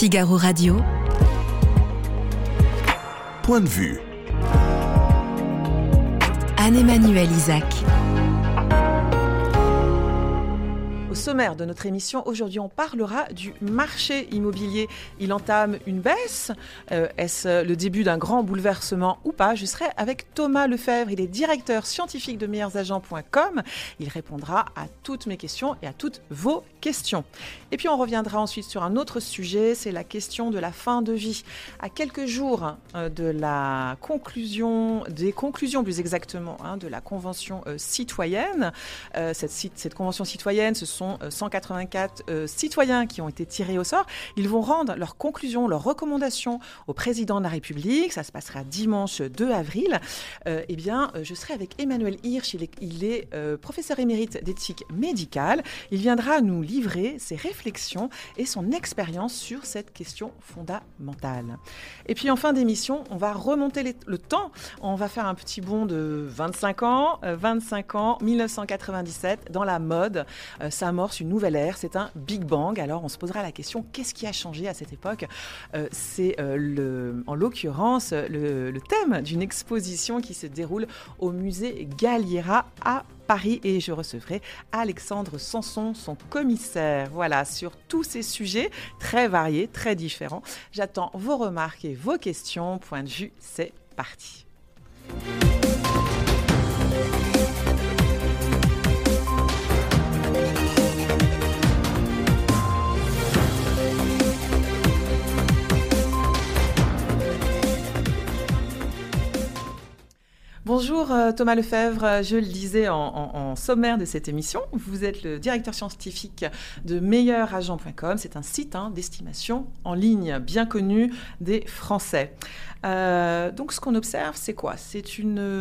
Figaro Radio. Point de vue. Anne-Emmanuel Isaac. Au sommaire de notre émission, aujourd'hui, on parlera du marché immobilier. Il entame une baisse. Euh, Est-ce le début d'un grand bouleversement ou pas? Je serai avec Thomas Lefebvre. Il est directeur scientifique de meilleursagents.com. Il répondra à toutes mes questions et à toutes vos questions. Et puis, on reviendra ensuite sur un autre sujet. C'est la question de la fin de vie. À quelques jours euh, de la conclusion, des conclusions plus exactement, hein, de la convention euh, citoyenne. Cette, cette convention citoyenne, ce sont 184 euh, citoyens qui ont été tirés au sort. Ils vont rendre leurs conclusions, leurs recommandations au président de la République. Ça se passera dimanche 2 avril. Euh, eh bien, je serai avec Emmanuel Hirsch. Il est, euh, professeur émérite d'éthique médicale. Il viendra nous livrer ses réflexions et son expérience sur cette question fondamentale. Et puis, en fin d'émission, on va remonter le temps. On va faire un petit bond de 25 ans. 25 ans, 1997, dans la mode. ça amorce une nouvelle ère, c'est un Big Bang. Alors on se posera la question, qu'est-ce qui a changé à cette époque? Euh, C'est euh, en l'occurrence le, le thème d'une exposition qui se déroule au musée Galliera à Paris et je recevrai Alexandre Sanson, son commissaire. Voilà, sur tous ces sujets très variés, très différents. J'attends vos remarques et vos questions. Point de vue, c'est parti. Bonjour euh, Thomas Lefebvre, je le disais en, sommaire de cette émission, vous êtes le directeur scientifique de meilleuragent.com, c'est un site hein, d'estimation en ligne bien connu des Français. Euh, donc ce qu'on observe, c'est quoi? C'est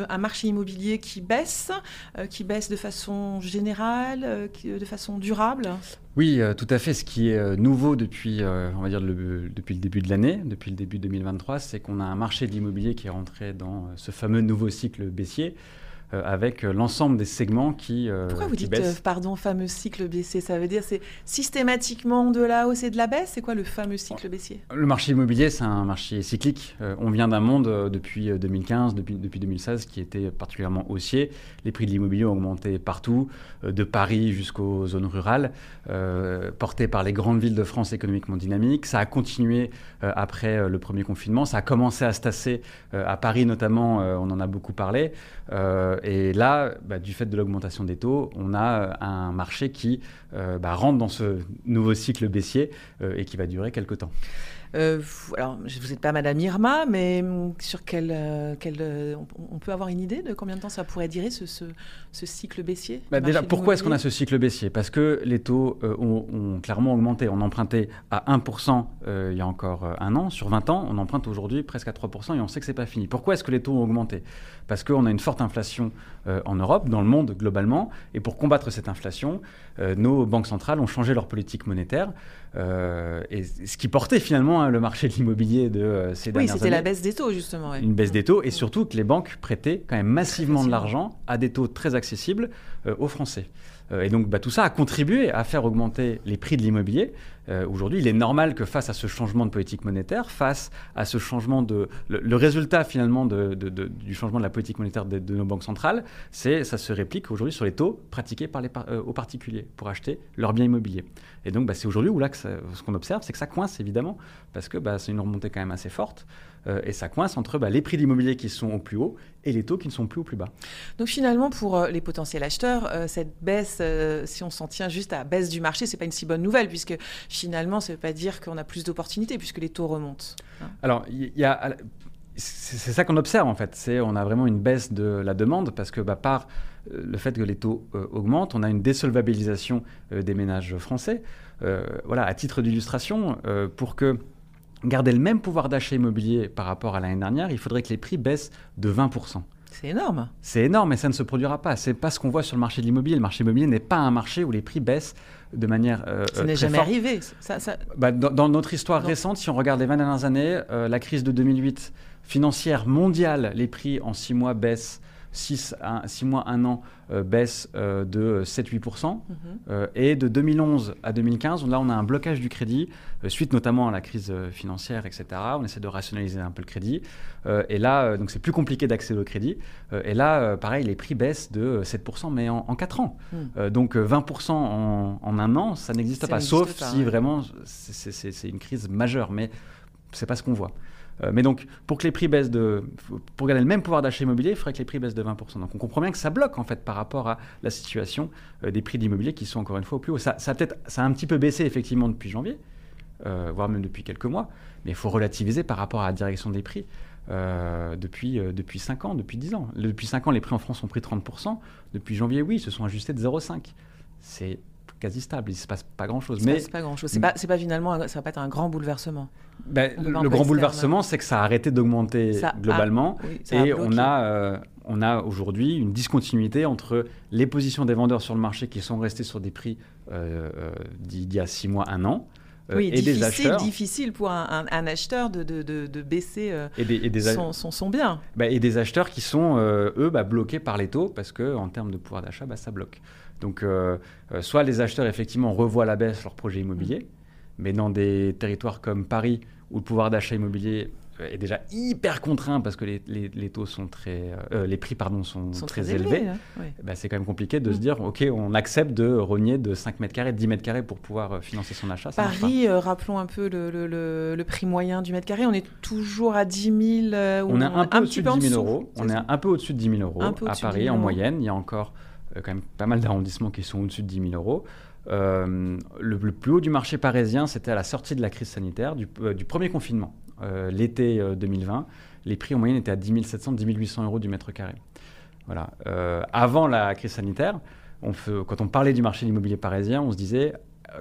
un marché immobilier qui baisse, euh, qui baisse de façon générale, euh, de façon durable? Oui, euh, tout à fait. Ce qui est euh, nouveau depuis, euh, on va dire depuis le début de l'année, depuis le début 2023, c'est qu'on a un marché de l'immobilier qui est rentré dans ce fameux nouveau cycle baissier. Euh, avec l'ensemble des segments qui euh, Pourquoi vous qui dites, baissent. pardon, fameux cycle baissier Ça veut dire c'est systématiquement de la hausse et de la baisse C'est quoi le fameux cycle baissier? Le marché immobilier, c'est un marché cyclique. Euh, on vient d'un monde euh, depuis 2015, depuis, depuis 2016, qui était particulièrement haussier. Les prix de l'immobilier ont augmenté partout, euh, de Paris jusqu'aux zones rurales, euh, portés par les grandes villes de France économiquement dynamiques. Ça a continué euh, après le premier confinement. Ça a commencé à se tasser à Paris notamment, on en a beaucoup parlé. Et là, bah, du fait de l'augmentation des taux, on a un marché qui bah, rentre dans ce nouveau cycle baissier et qui va durer quelques temps. Euh, vous, alors, vous n'êtes pas Madame Irma, mais sur quel, euh, quel euh, on, peut avoir une idée de combien de temps ça pourrait durer ce, ce, ce cycle baissier bah Déjà, pourquoi est-ce qu'on a ce cycle baissier? Parce que les taux euh, ont, ont, clairement augmenté. On empruntait à 1% il y a encore un an. Sur 20 ans, on emprunte aujourd'hui presque à 3% et on sait que c'est pas fini. Pourquoi est-ce que les taux ont augmenté? Parce qu'on a une forte inflation en Europe, dans le monde globalement. Et pour combattre cette inflation, nos banques centrales ont changé leur politique monétaire. Euh, et ce qui portait finalement hein, le marché de l'immobilier de euh, ces dernières années. Oui, c'était la baisse des taux, justement. Ouais. Une baisse des taux, et surtout que les banques prêtaient quand même massivement de l'argent à des taux très accessibles euh, aux Français. Euh, et donc bah, tout ça a contribué à faire augmenter les prix de l'immobilier. Euh, Aujourd'hui, il est normal que face à ce changement de politique monétaire, face à ce changement de... Le, résultat finalement du changement de la politique monétaire de, nos banques centrales, c'est ça se réplique aujourd'hui sur les taux pratiqués par les, euh, aux particuliers pour acheter leurs biens immobiliers. Et donc bah, c'est aujourd'hui où là que ce qu'on observe, c'est que ça coince évidemment, parce que bah, c'est une remontée quand même assez forte. Euh, et ça coince entre bah, les prix d'immobilier qui sont au plus haut et les taux qui ne sont plus au plus bas. Donc finalement, pour euh, les potentiels acheteurs, euh, cette baisse, euh, si on s'en tient juste à la baisse du marché, c'est pas une si bonne nouvelle, puisque finalement, ça ne veut pas dire qu'on a plus d'opportunités, puisque les taux remontent. Hein. Alors, il y a c'est ça qu'on observe en fait. C'est on a vraiment une baisse de la demande parce que bah, par le fait que les taux euh, augmentent, on a une désolvabilisation euh, des ménages français. Euh, voilà, à titre d'illustration, pour que garder le même pouvoir d'achat immobilier par rapport à l'année dernière, il faudrait que les prix baissent de 20%. C'est énorme. C'est énorme, mais ça ne se produira pas. C'est pas ce qu'on voit sur le marché de l'immobilier. Le marché immobilier n'est pas un marché où les prix baissent de manière. Euh, ça n'est jamais forte. arrivé. Ça, ça... Bah, dans, dans, notre histoire non. récente, si on regarde les 20 dernières années, euh, la crise de 2008 financière mondiale, les prix en 6 mois baissent 6, mois, 1 an, euh, baisse euh, de 7-8%. Mhm. Euh, et de 2011 à 2015, là, on a un blocage du crédit, suite notamment à la crise financière, etc. On essaie de rationaliser un peu le crédit. et là, donc c'est plus compliqué d'accéder au crédit. et là, pareil, les prix baissent de 7%, mais en, en 4 ans. Mhm. donc 20% en, en, un an, ça n'existe pas, sauf si vraiment c'est une crise majeure. Mais c'est pas ce qu'on voit. Euh, mais donc, pour que les prix baissent de. Pour garder le même pouvoir d'achat immobilier, il faudrait que les prix baissent de 20%. Donc, on comprend bien que ça bloque, en fait, par rapport à la situation euh, des prix d'immobilier qui sont encore une fois au plus haut. Ça, ça, a, peut ça a un petit peu baissé, effectivement, depuis janvier, euh, voire même depuis quelques mois. Mais il faut relativiser par rapport à la direction des prix. depuis, depuis 5 ans, depuis 10 ans. Depuis 5 ans, les prix en France ont pris 30%. Depuis janvier, oui, ils se sont ajustés de 0,5. C'est quasi stable. Il ne se passe pas grand-chose. Mais c'est pas grand-chose. C'est pas, pas, finalement, ça va pas être un grand bouleversement. Ben, le, grand bouleversement, c'est que ça a arrêté d'augmenter globalement, et on a, euh, on a aujourd'hui une discontinuité entre les positions des vendeurs sur le marché qui sont restés sur des prix euh, euh, d'il y a six mois, un an. Oui, et difficile, des acheteurs. difficile pour un, un, acheteur de, de, de, baisser et des, et des son, son, son, bien. Bah, et des acheteurs qui sont, eux, bah, bloqués par les taux parce qu'en termes de pouvoir d'achat, bah, ça bloque. Donc, euh, euh, soit les acheteurs, effectivement, revoient à la baisse leur projet immobilier, mais dans des territoires comme Paris, où le pouvoir d'achat immobilier est déjà hyper contraint parce que les, les, taux sont très, euh, les prix pardon sont, très, élevés. Bah, c'est quand même compliqué de se mm. dire ok on accepte de rogner de 5 mètres carrés, 10 mètres carrés pour pouvoir financer son achat. Paris, rappelons un peu le, le, le, prix moyen du mètre carré. On est toujours à 10 000. on est un peu au-dessus de 10 000 euros. On est un peu au-dessus de 10 000 euros à Paris en moyenne. Il y a encore euh, quand même pas mal d'arrondissements qui sont au-dessus de 10 000 euros. Euh, le, plus haut du marché parisien, c'était à la sortie de la crise sanitaire, du, euh, premier confinement, l'été 2020. Les prix en moyenne étaient à 10 700, 10 800 euros du mètre carré. Voilà. avant la crise sanitaire, on quand on parlait du marché immobilier parisien, on se disait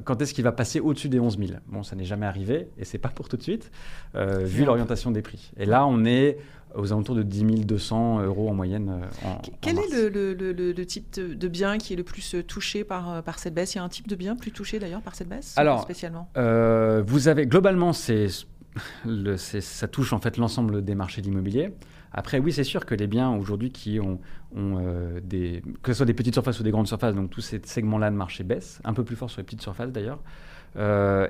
quand est-ce qu'il va passer au-dessus des 11 000 Bon, ça n'est jamais arrivé et c'est pas pour tout de suite, vu l'orientation des prix. Et là, on est aux alentours de 10 200 euros en moyenne. Euh, Quel est le, type de, bien qui est le plus euh, touché par, euh, par cette baisse? Il y a un type de bien plus touché d'ailleurs par cette baisse? Alors, spécialement? vous avez globalement, c'est, ça touche en fait l'ensemble des marchés d'immobilier. Après, oui, c'est sûr que les biens aujourd'hui qui ont, ont des, que ce soit des petites surfaces ou des grandes surfaces, donc tous ces segments-là de marché baissent, un peu plus fort sur les petites surfaces d'ailleurs.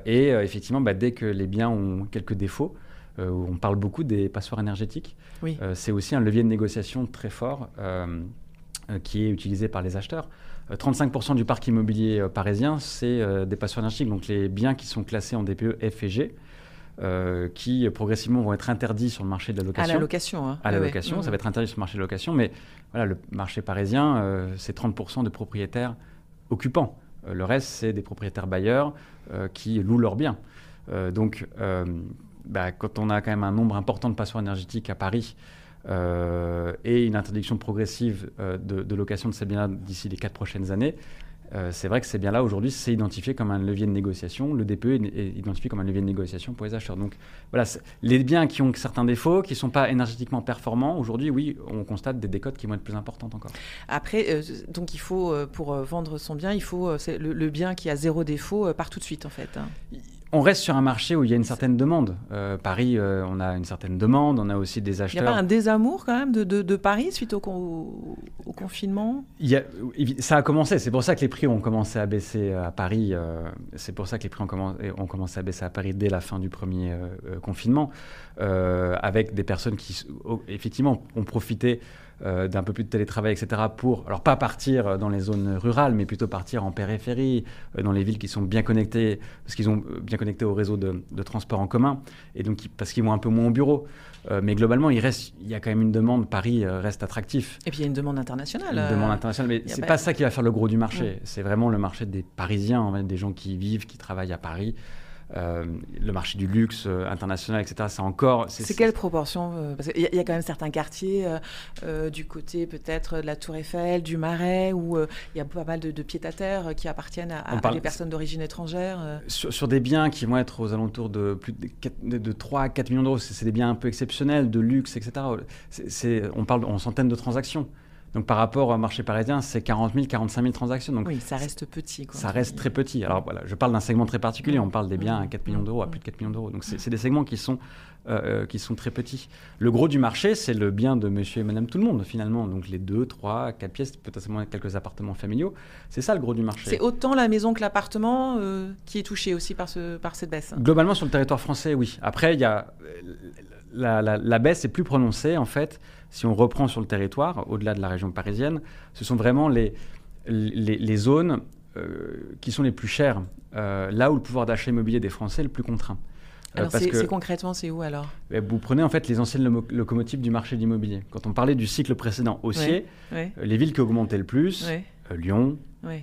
et effectivement, bah, dès que les biens ont quelques défauts, on parle beaucoup des passoires énergétiques. Euh, c'est aussi un levier de négociation très fort euh, qui est utilisé par les acheteurs. 35% du parc immobilier parisien, c'est des passoires énergétiques, donc les biens qui sont classés en DPE F et G. qui progressivement vont être interdits sur le marché de la location. À la location. Hein. À la location, ça va être interdit sur le marché de la location, mais voilà, le marché parisien, c'est 30% de propriétaires occupants. le reste, c'est des propriétaires bailleurs qui louent leurs biens. donc, bah, quand on a quand même un nombre important de passoires énergétiques à Paris euh, et une interdiction progressive euh, de, location de ces biens d'ici les quatre prochaines années, euh, c'est vrai que ces biens-là, aujourd'hui, c'est identifié comme un levier de négociation. Le DPE est, identifié comme un levier de négociation pour les acheteurs. Donc voilà, les biens qui ont certains défauts, qui ne sont pas énergétiquement performants, aujourd'hui, oui, on constate des décotes qui vont être plus importantes encore. Après, donc il faut, pour vendre son bien, il faut le, le, bien qui a zéro défaut part tout de suite, en fait. Hein on reste sur un marché où il y a une certaine demande. Euh, Paris, euh, on a une certaine demande, on a aussi des acheteurs. Il n'y a pas un désamour quand même de, Paris suite au, confinement? Il Ça a commencé, c'est pour ça que les prix ont commencé à baisser à Paris. Euh, c'est pour ça que les prix ont, ont, commencé à baisser à Paris dès la fin du premier confinement, avec des personnes qui, effectivement, ont profité euh, d'un peu plus de télétravail, etc. pour, alors pas partir dans les zones rurales, mais plutôt partir en périphérie, euh, dans les villes qui sont bien connectées, parce qu'ils ont euh, bien connecté au réseau de, transport en commun, et donc parce qu'ils vont un peu moins au bureau. mais globalement, il, reste, il y a quand même une demande, Paris reste attractif. Et puis il y a une demande internationale. Une demande internationale, mais c'est pas ça qui va faire le gros du marché. C'est vraiment le marché des Parisiens, des gens qui vivent, qui travaillent à Paris. Euh, le marché du luxe euh, international, etc. C'est encore. C'est quelle proportion euh, Parce qu'il y, a quand même certains quartiers du côté peut-être de la Tour Eiffel, du Marais, où il y a pas mal de, pieds-à-terre qui appartiennent à, des personnes d'origine étrangère. Sur, des biens qui vont être aux alentours de plus de, 3 à 4 millions d'euros, c'est des biens un peu exceptionnels, de luxe, etc. on parle en centaines de transactions. Donc par rapport au marché parisien, c'est 40 000, 45 000 transactions. Donc oui, ça reste petit. ça reste très petit. Alors voilà, je parle d'un segment très particulier. On parle des biens à 4 millions d'euros, à plus de 4 millions d'euros. Donc c'est des segments qui sont, euh, euh, qui sont très petits. Le gros du marché, c'est le bien de monsieur et madame tout le monde, finalement. Donc les 2, 3, 4 pièces, peut-être quelques appartements familiaux. C'est ça le gros du marché. C'est autant la maison que l'appartement euh, qui est touché aussi par, ce, par cette baisse Globalement, sur le territoire français, oui. Après, il y a la, baisse est plus prononcée, en fait, si on reprend sur le territoire, au-delà de la région parisienne. Ce sont vraiment les, les, zones euh, qui sont les plus chères, euh, là où le pouvoir d'achat immobilier des Français est le plus contraint. Euh, alors, c'est concrètement, c'est où alors? Eh, Vous prenez en fait les anciennes locomotives du marché de l'immobilier. Quand on parlait du cycle précédent haussier, les villes qui augmentaient le plus, Lyon,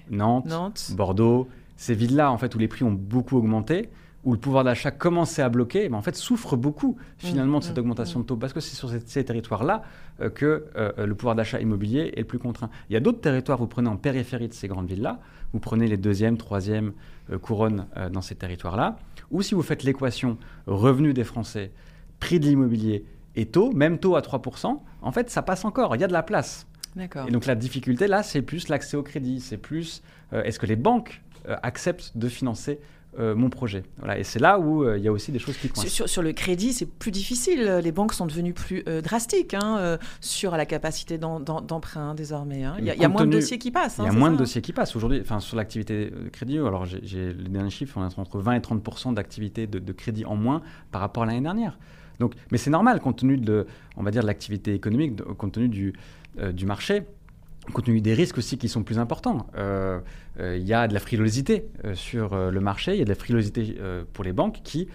Nantes, Nantes, Bordeaux, ces villes-là en fait où les prix ont beaucoup augmenté, où le pouvoir d'achat commençait à bloquer, mais en fait souffre beaucoup finalement de cette mmh, mmh, augmentation mmh. de taux, parce que c'est sur ces, territoires-là euh, que euh, le pouvoir d'achat immobilier est le plus contraint. Il y a d'autres territoires, vous prenez en périphérie de ces grandes villes-là, vous prenez les deuxième, troisième euh, couronnes dans ces territoires-là, ou si vous faites l'équation revenu des Français, prix de l'immobilier et taux, même taux à 3%, en fait ça passe encore, il y a de la place. Et donc la difficulté là, c'est plus l'accès au crédit, c'est plus est-ce que les banques acceptent de financer euh, mon projet. Voilà. Et c'est là où euh, il y a aussi des choses qui coincent. Sur, le crédit, c'est plus difficile. Les banques sont devenues plus euh, drastiques hein, sur la capacité d'emprunt désormais. Hein. Il y a, moins de dossiers qui passent. il y a moins de dossiers qui passent aujourd'hui. Enfin, sur l'activité de crédit, alors j'ai le dernier chiffre, on est entre 20 et 30 d'activité de, de, crédit en moins par rapport à l'année dernière. Donc, mais c'est normal compte tenu de, on va dire, de l'activité économique, compte tenu du, du marché compte tenu des risques aussi qui sont plus importants. Euh, euh, il y a de la frilosité euh, sur le marché, il y a de la frilosité pour les banques qui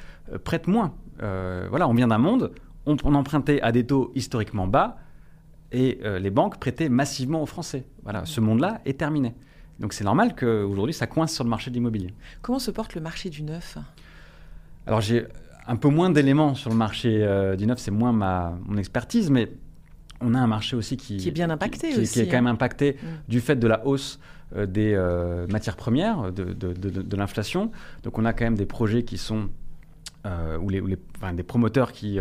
prêtent moins. voilà, on vient d'un monde, on, on, empruntait à des taux historiquement bas et les banques prêtaient massivement aux Français. Voilà, ce monde-là est terminé. Donc c'est normal qu'aujourd'hui ça coince sur le marché de l'immobilier. Comment se porte le marché du neuf? Alors j'ai un peu moins d'éléments sur le marché du neuf, c'est moins ma, mon expertise, mais on a un marché aussi qui, est bien impacté qui, aussi, qui est quand même hein. impacté mm. du fait de la hausse euh, des euh, matières premières, de, l'inflation. Donc on a quand même des projets qui sont euh, où, les, des promoteurs qui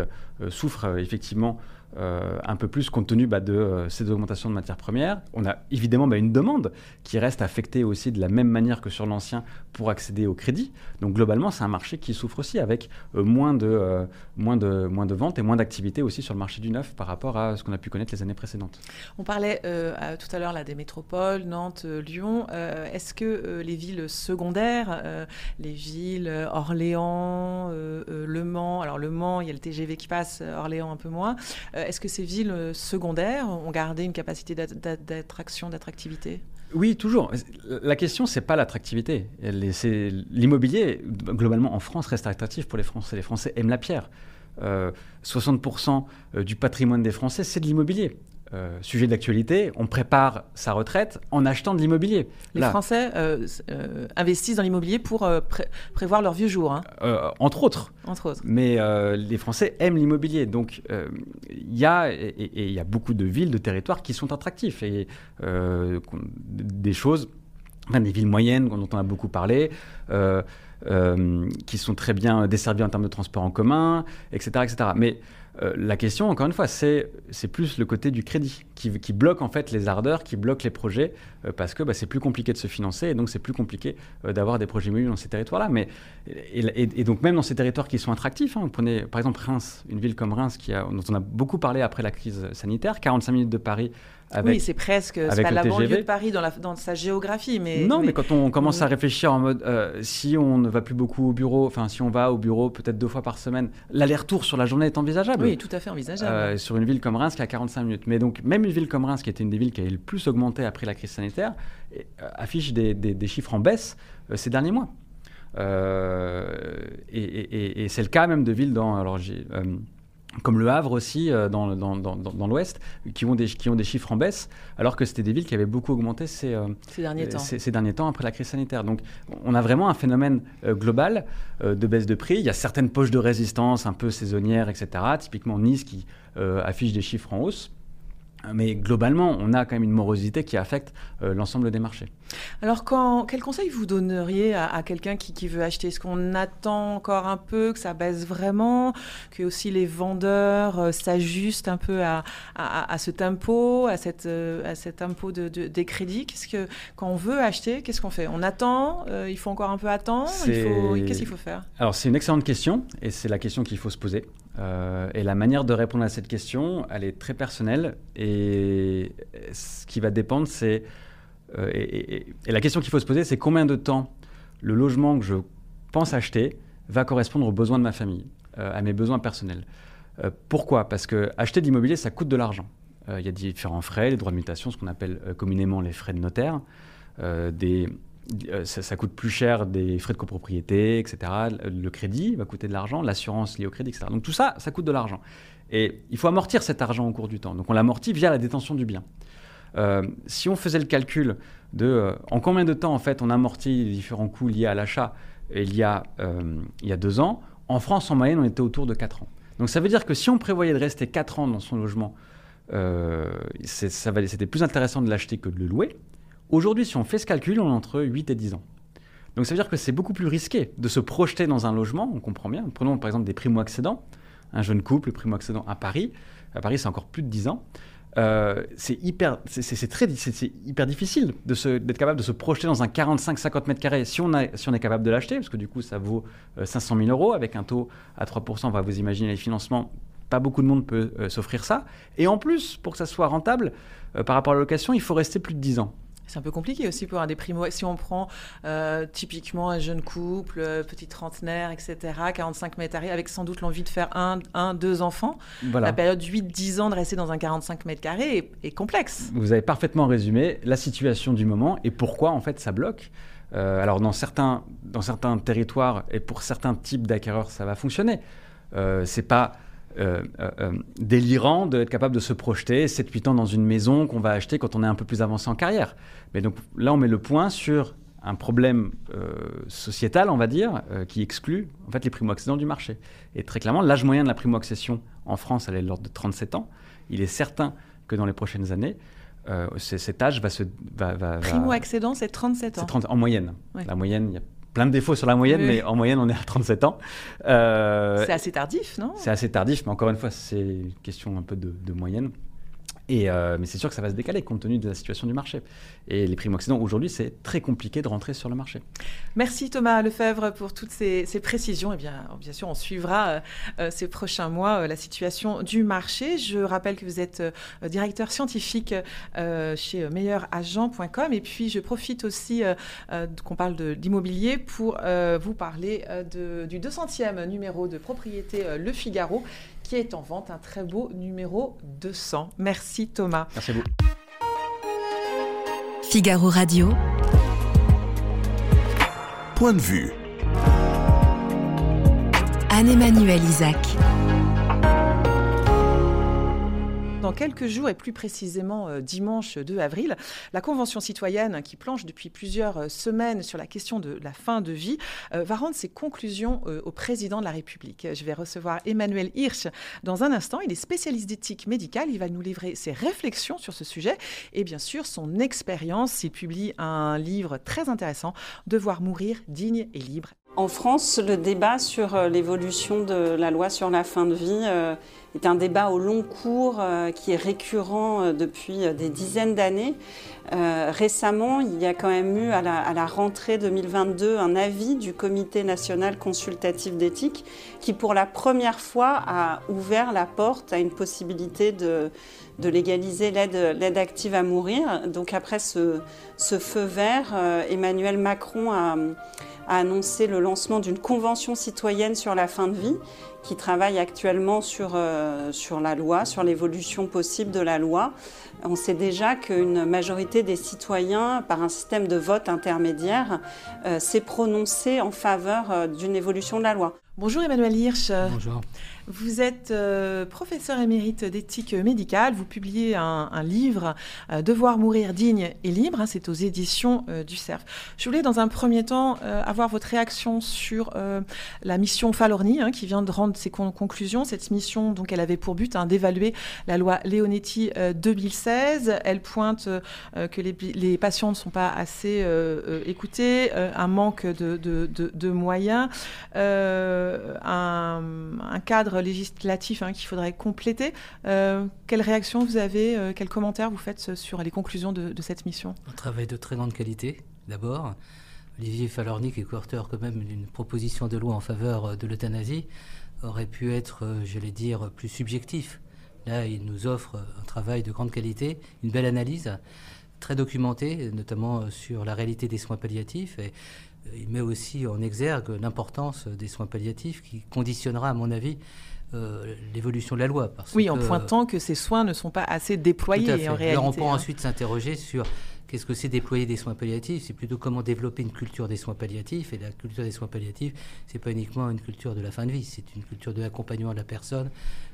souffrent effectivement euh, un peu plus compte tenu bah, de euh, ces augmentations de matières premières. On a évidemment bah, une demande qui reste affectée aussi de la même manière que sur l'ancien pour accéder au crédit. Donc globalement, c'est un marché qui souffre aussi avec euh, moins, de, moins, de, moins de ventes et moins d'activité aussi sur le marché du neuf par rapport à ce qu'on a pu connaître les années précédentes. On parlait tout à l'heure des métropoles, Nantes, Lyon. Est-ce que les villes secondaires, les villes Orléans, Le Mans, alors Le Mans, il y a le TGV qui passe, Orléans un peu moins, est-ce que ces villes euh, secondaires ont gardé une capacité d'attraction, d'attractivité? Oui, toujours. La question, c'est pas l'attractivité. L'immobilier, globalement, en France, reste attractif pour les Français. Les Français aiment la pierre. 60% euh, du patrimoine des Français, c'est de l'immobilier. Euh, sujet d'actualité, on prépare sa retraite en achetant de l'immobilier. Les Français euh, euh, investissent dans l'immobilier pour prévoir leur vieux jour. Hein. entre autres. Entre autres. Mais les Français aiment l'immobilier. Donc il y a et il y a beaucoup de villes, de territoires qui sont attractifs et des choses, enfin, des villes moyennes dont on a beaucoup parlé. qui sont très bien desservies en termes de transport en commun, etc. etc. Mais euh, la question, encore une fois, c'est plus le côté du crédit qui, bloque en fait les ardeurs, qui bloque les projets, euh, parce que bah, c'est plus compliqué de se financer et donc c'est plus compliqué euh, d'avoir des projets immobiliers dans ces territoires-là. Et, donc même dans ces territoires qui sont attractifs, hein, vous prenez par exemple Reims, une ville comme Reims qui dont on a beaucoup parlé après la crise sanitaire, 45 minutes de Paris oui, c'est presque, pas la banlieue de Paris dans, la, dans, sa géographie, mais non, mais, quand on commence à réfléchir en mode, euh, si on ne va plus beaucoup au bureau, enfin si on va au bureau peut-être deux fois par semaine, l'aller-retour sur la journée est envisageable. Oui, tout à fait envisageable. Euh, sur une ville comme Reims qui a 45 minutes, mais donc même une ville comme Reims qui était une des villes qui a le plus augmenté après la crise sanitaire, euh, affiche des, des, chiffres en baisse ces derniers mois. et, et, et c'est le cas même de villes dans, alors j'ai comme Le Havre aussi, euh, dans, dans, dans, dans l'Ouest, qui, ont des, qui ont des chiffres en baisse, alors que c'était des villes qui avaient beaucoup augmenté ces, euh, ces, derniers temps. Ces, derniers temps après la crise sanitaire. Donc on a vraiment un phénomène euh, global de baisse de prix. Il y a certaines poches de résistance un peu saisonnières, etc. Typiquement Nice qui affiche des chiffres en hausse. Mais globalement, on a quand même une morosité qui affecte euh, l'ensemble des marchés. Alors, quand, quel conseil vous donneriez à, quelqu'un qui, veut acheter? Est-ce qu'on attend encore un peu, que ça baisse vraiment, que aussi les vendeurs euh, s'ajustent un peu à, à, ce tempo, à, cette, euh, à cet tempo de, des crédits? Qu'est-ce que, quand on veut acheter, qu'est-ce qu'on fait? On attend Il faut encore un peu attendre? Qu'est-ce qu'il faut faire? Alors, c'est une excellente question, et c'est la question qu'il faut se poser. Euh, et la manière de répondre à cette question, elle est très personnelle. Et ce qui va dépendre, c'est. Euh, et, la question qu'il faut se poser, c'est combien de temps le logement que je pense acheter va correspondre aux besoins de ma famille, euh, à mes besoins personnels. pourquoi? Parce que acheter de l'immobilier, ça coûte de l'argent. Il y a différents frais, les droits de mutation, ce qu'on appelle communément les frais de notaire, des, euh, ça, coûte plus cher des frais de copropriété, etc. Le crédit va coûter de l'argent, l'assurance liée au crédit, etc. Donc tout ça, ça coûte de l'argent. Et il faut amortir cet argent au cours du temps. Donc on l'amortit via la détention du bien. Euh, si on faisait le calcul de euh, en combien de temps en fait on amortit les différents coûts liés à l'achat il, y a, il y a deux ans, en France en moyenne on était autour de 4 ans. Donc ça veut dire que si on prévoyait de rester 4 ans dans son logement, c'était plus intéressant de l'acheter que de le louer. Aujourd'hui, si on fait ce calcul, on est entre 8 et 10 ans. Donc ça veut dire que c'est beaucoup plus risqué de se projeter dans un logement, on comprend bien. Prenons par exemple des primo-accédants, un jeune couple primo-accédant à Paris. À Paris, c'est encore plus de 10 ans. Euh, c'est hyper, hyper difficile d'être capable de se projeter dans un 45-50 mètres carrés si on, a, si on est capable de l'acheter, parce que du coup ça vaut 500 euh, 000 euros avec un taux à 3%. On va vous imaginer les financements. Pas beaucoup de monde peut euh, s'offrir ça. Et en plus, pour que ça soit rentable par rapport à la location, il faut rester plus de 10 ans. C'est un peu compliqué aussi pour un des primo. Si on prend euh, typiquement un jeune couple, euh, petit trentenaire, etc., 45 mètres carrés, avec sans doute l'envie de faire un, un deux enfants, la période 8-10 ans de rester dans un 45 mètres carrés est, complexe. Vous avez parfaitement résumé la situation du moment et pourquoi en fait ça bloque. Euh, alors dans certains, dans certains territoires et pour certains types d'acquéreurs, ça va fonctionner. c'est pas euh, euh, euh, délirant d'être capable de se projeter 7-8 ans dans une maison qu'on va acheter quand on est un peu plus avancé en carrière. Mais donc là, on met le point sur un problème sociétal, on va dire, qui exclut en fait les primo-accédants du marché. Et très clairement, l'âge moyen de la primo-accession en France, elle est de l'ordre de 37 ans. Il est certain que dans les prochaines années, cet âge va se... Va, Primo-accédant, c'est 37 ans. 30, en moyenne. La moyenne, il y a plein de défauts sur la moyenne, mais en moyenne, on est à 37 ans. Euh, c'est assez tardif, non? C'est assez tardif, mais encore une fois, c'est une question un peu de moyenne. Euh, mais c'est sûr que ça va se décaler compte tenu de la situation du marché. Et les primo-accédants, aujourd'hui, c'est très compliqué de rentrer sur le marché. Merci Thomas Lefebvre pour toutes ces, précisions. Et bien, bien sûr, on suivra euh, euh, ces prochains mois la situation du marché. Je rappelle que vous êtes directeur scientifique chez meilleuragent.com. Et puis, je profite aussi qu'on parle de l'immobilier pour vous parler du 200e numéro de propriété Le Figaro qui est en vente, un très beau numéro 200. Merci Thomas. Merci à vous. Figaro Radio. Point de vue. Anne-Emmanuel Isaac. Dans quelques jours, et plus précisément euh, dimanche 2 avril, la Convention citoyenne, qui planche depuis plusieurs euh, semaines sur la question de la fin de vie, euh, va rendre ses conclusions au président de la République. Je vais recevoir Emmanuel Hirsch dans un instant. Il est spécialiste d'éthique médicale. Il va nous livrer ses réflexions sur ce sujet et bien sûr son expérience. Il publie un livre très intéressant, Devoir mourir digne et libre. En France, le débat sur l'évolution de la loi sur la fin de vie est un débat au long cours euh, qui est récurrent euh, depuis euh, des dizaines d'années. Récemment, il y a quand même eu à la, rentrée 2022 un avis du Comité national consultatif d'éthique qui, pour la première fois, a ouvert la porte à une possibilité de, légaliser l'aide active à mourir. Donc après ce, feu vert, Emmanuel Macron a annoncé le lancement d'une convention citoyenne sur la fin de vie qui travaille actuellement sur, euh, sur la loi, sur l'évolution possible de la loi. On sait déjà qu'une majorité majorité des citoyens, par un système de vote intermédiaire, s'est prononcée en faveur d'une évolution de la loi. Bonjour Emmanuel Hirsch. Bonjour. Vous êtes euh, professeur émérite d'éthique médicale. Vous publiez un, livre, euh, Devoir mourir digne et libre. C'est aux éditions euh, du CERF. Je voulais, dans un premier temps, avoir votre réaction sur la mission Falorni, hein, qui vient de rendre ses conclusions. Cette mission, donc, elle avait pour but hein, d'évaluer la loi Leonetti 2016. Elle pointe que les, patients ne sont pas assez écoutés, un manque de, moyens, un cadre législatif hein, qu'il faudrait compléter. Euh, quelle réaction vous avez, euh, quels commentaires vous faites sur les conclusions de, cette mission? Un travail de très grande qualité, d'abord. Olivier Falorni, qui est coauteur quand même d'une proposition de loi en faveur euh, de l'euthanasie, aurait pu être, j'allais dire, plus subjectif. Là, il nous offre un travail de grande qualité, une belle analyse, très documentée, notamment sur la réalité des soins palliatifs. Et il met aussi en exergue l'importance des soins palliatifs qui conditionnera, à mon avis, euh, l'évolution de la loi. oui, en pointant que ces soins ne sont pas assez déployés en réalité. Alors on peut hein. ensuite s'interroger sur qu'est-ce que c'est déployer des soins palliatifs C'est plutôt comment développer une culture des soins palliatifs. Et la culture des soins palliatifs, c'est pas uniquement une culture de la fin de vie, c'est une culture de l'accompagnement de la personne,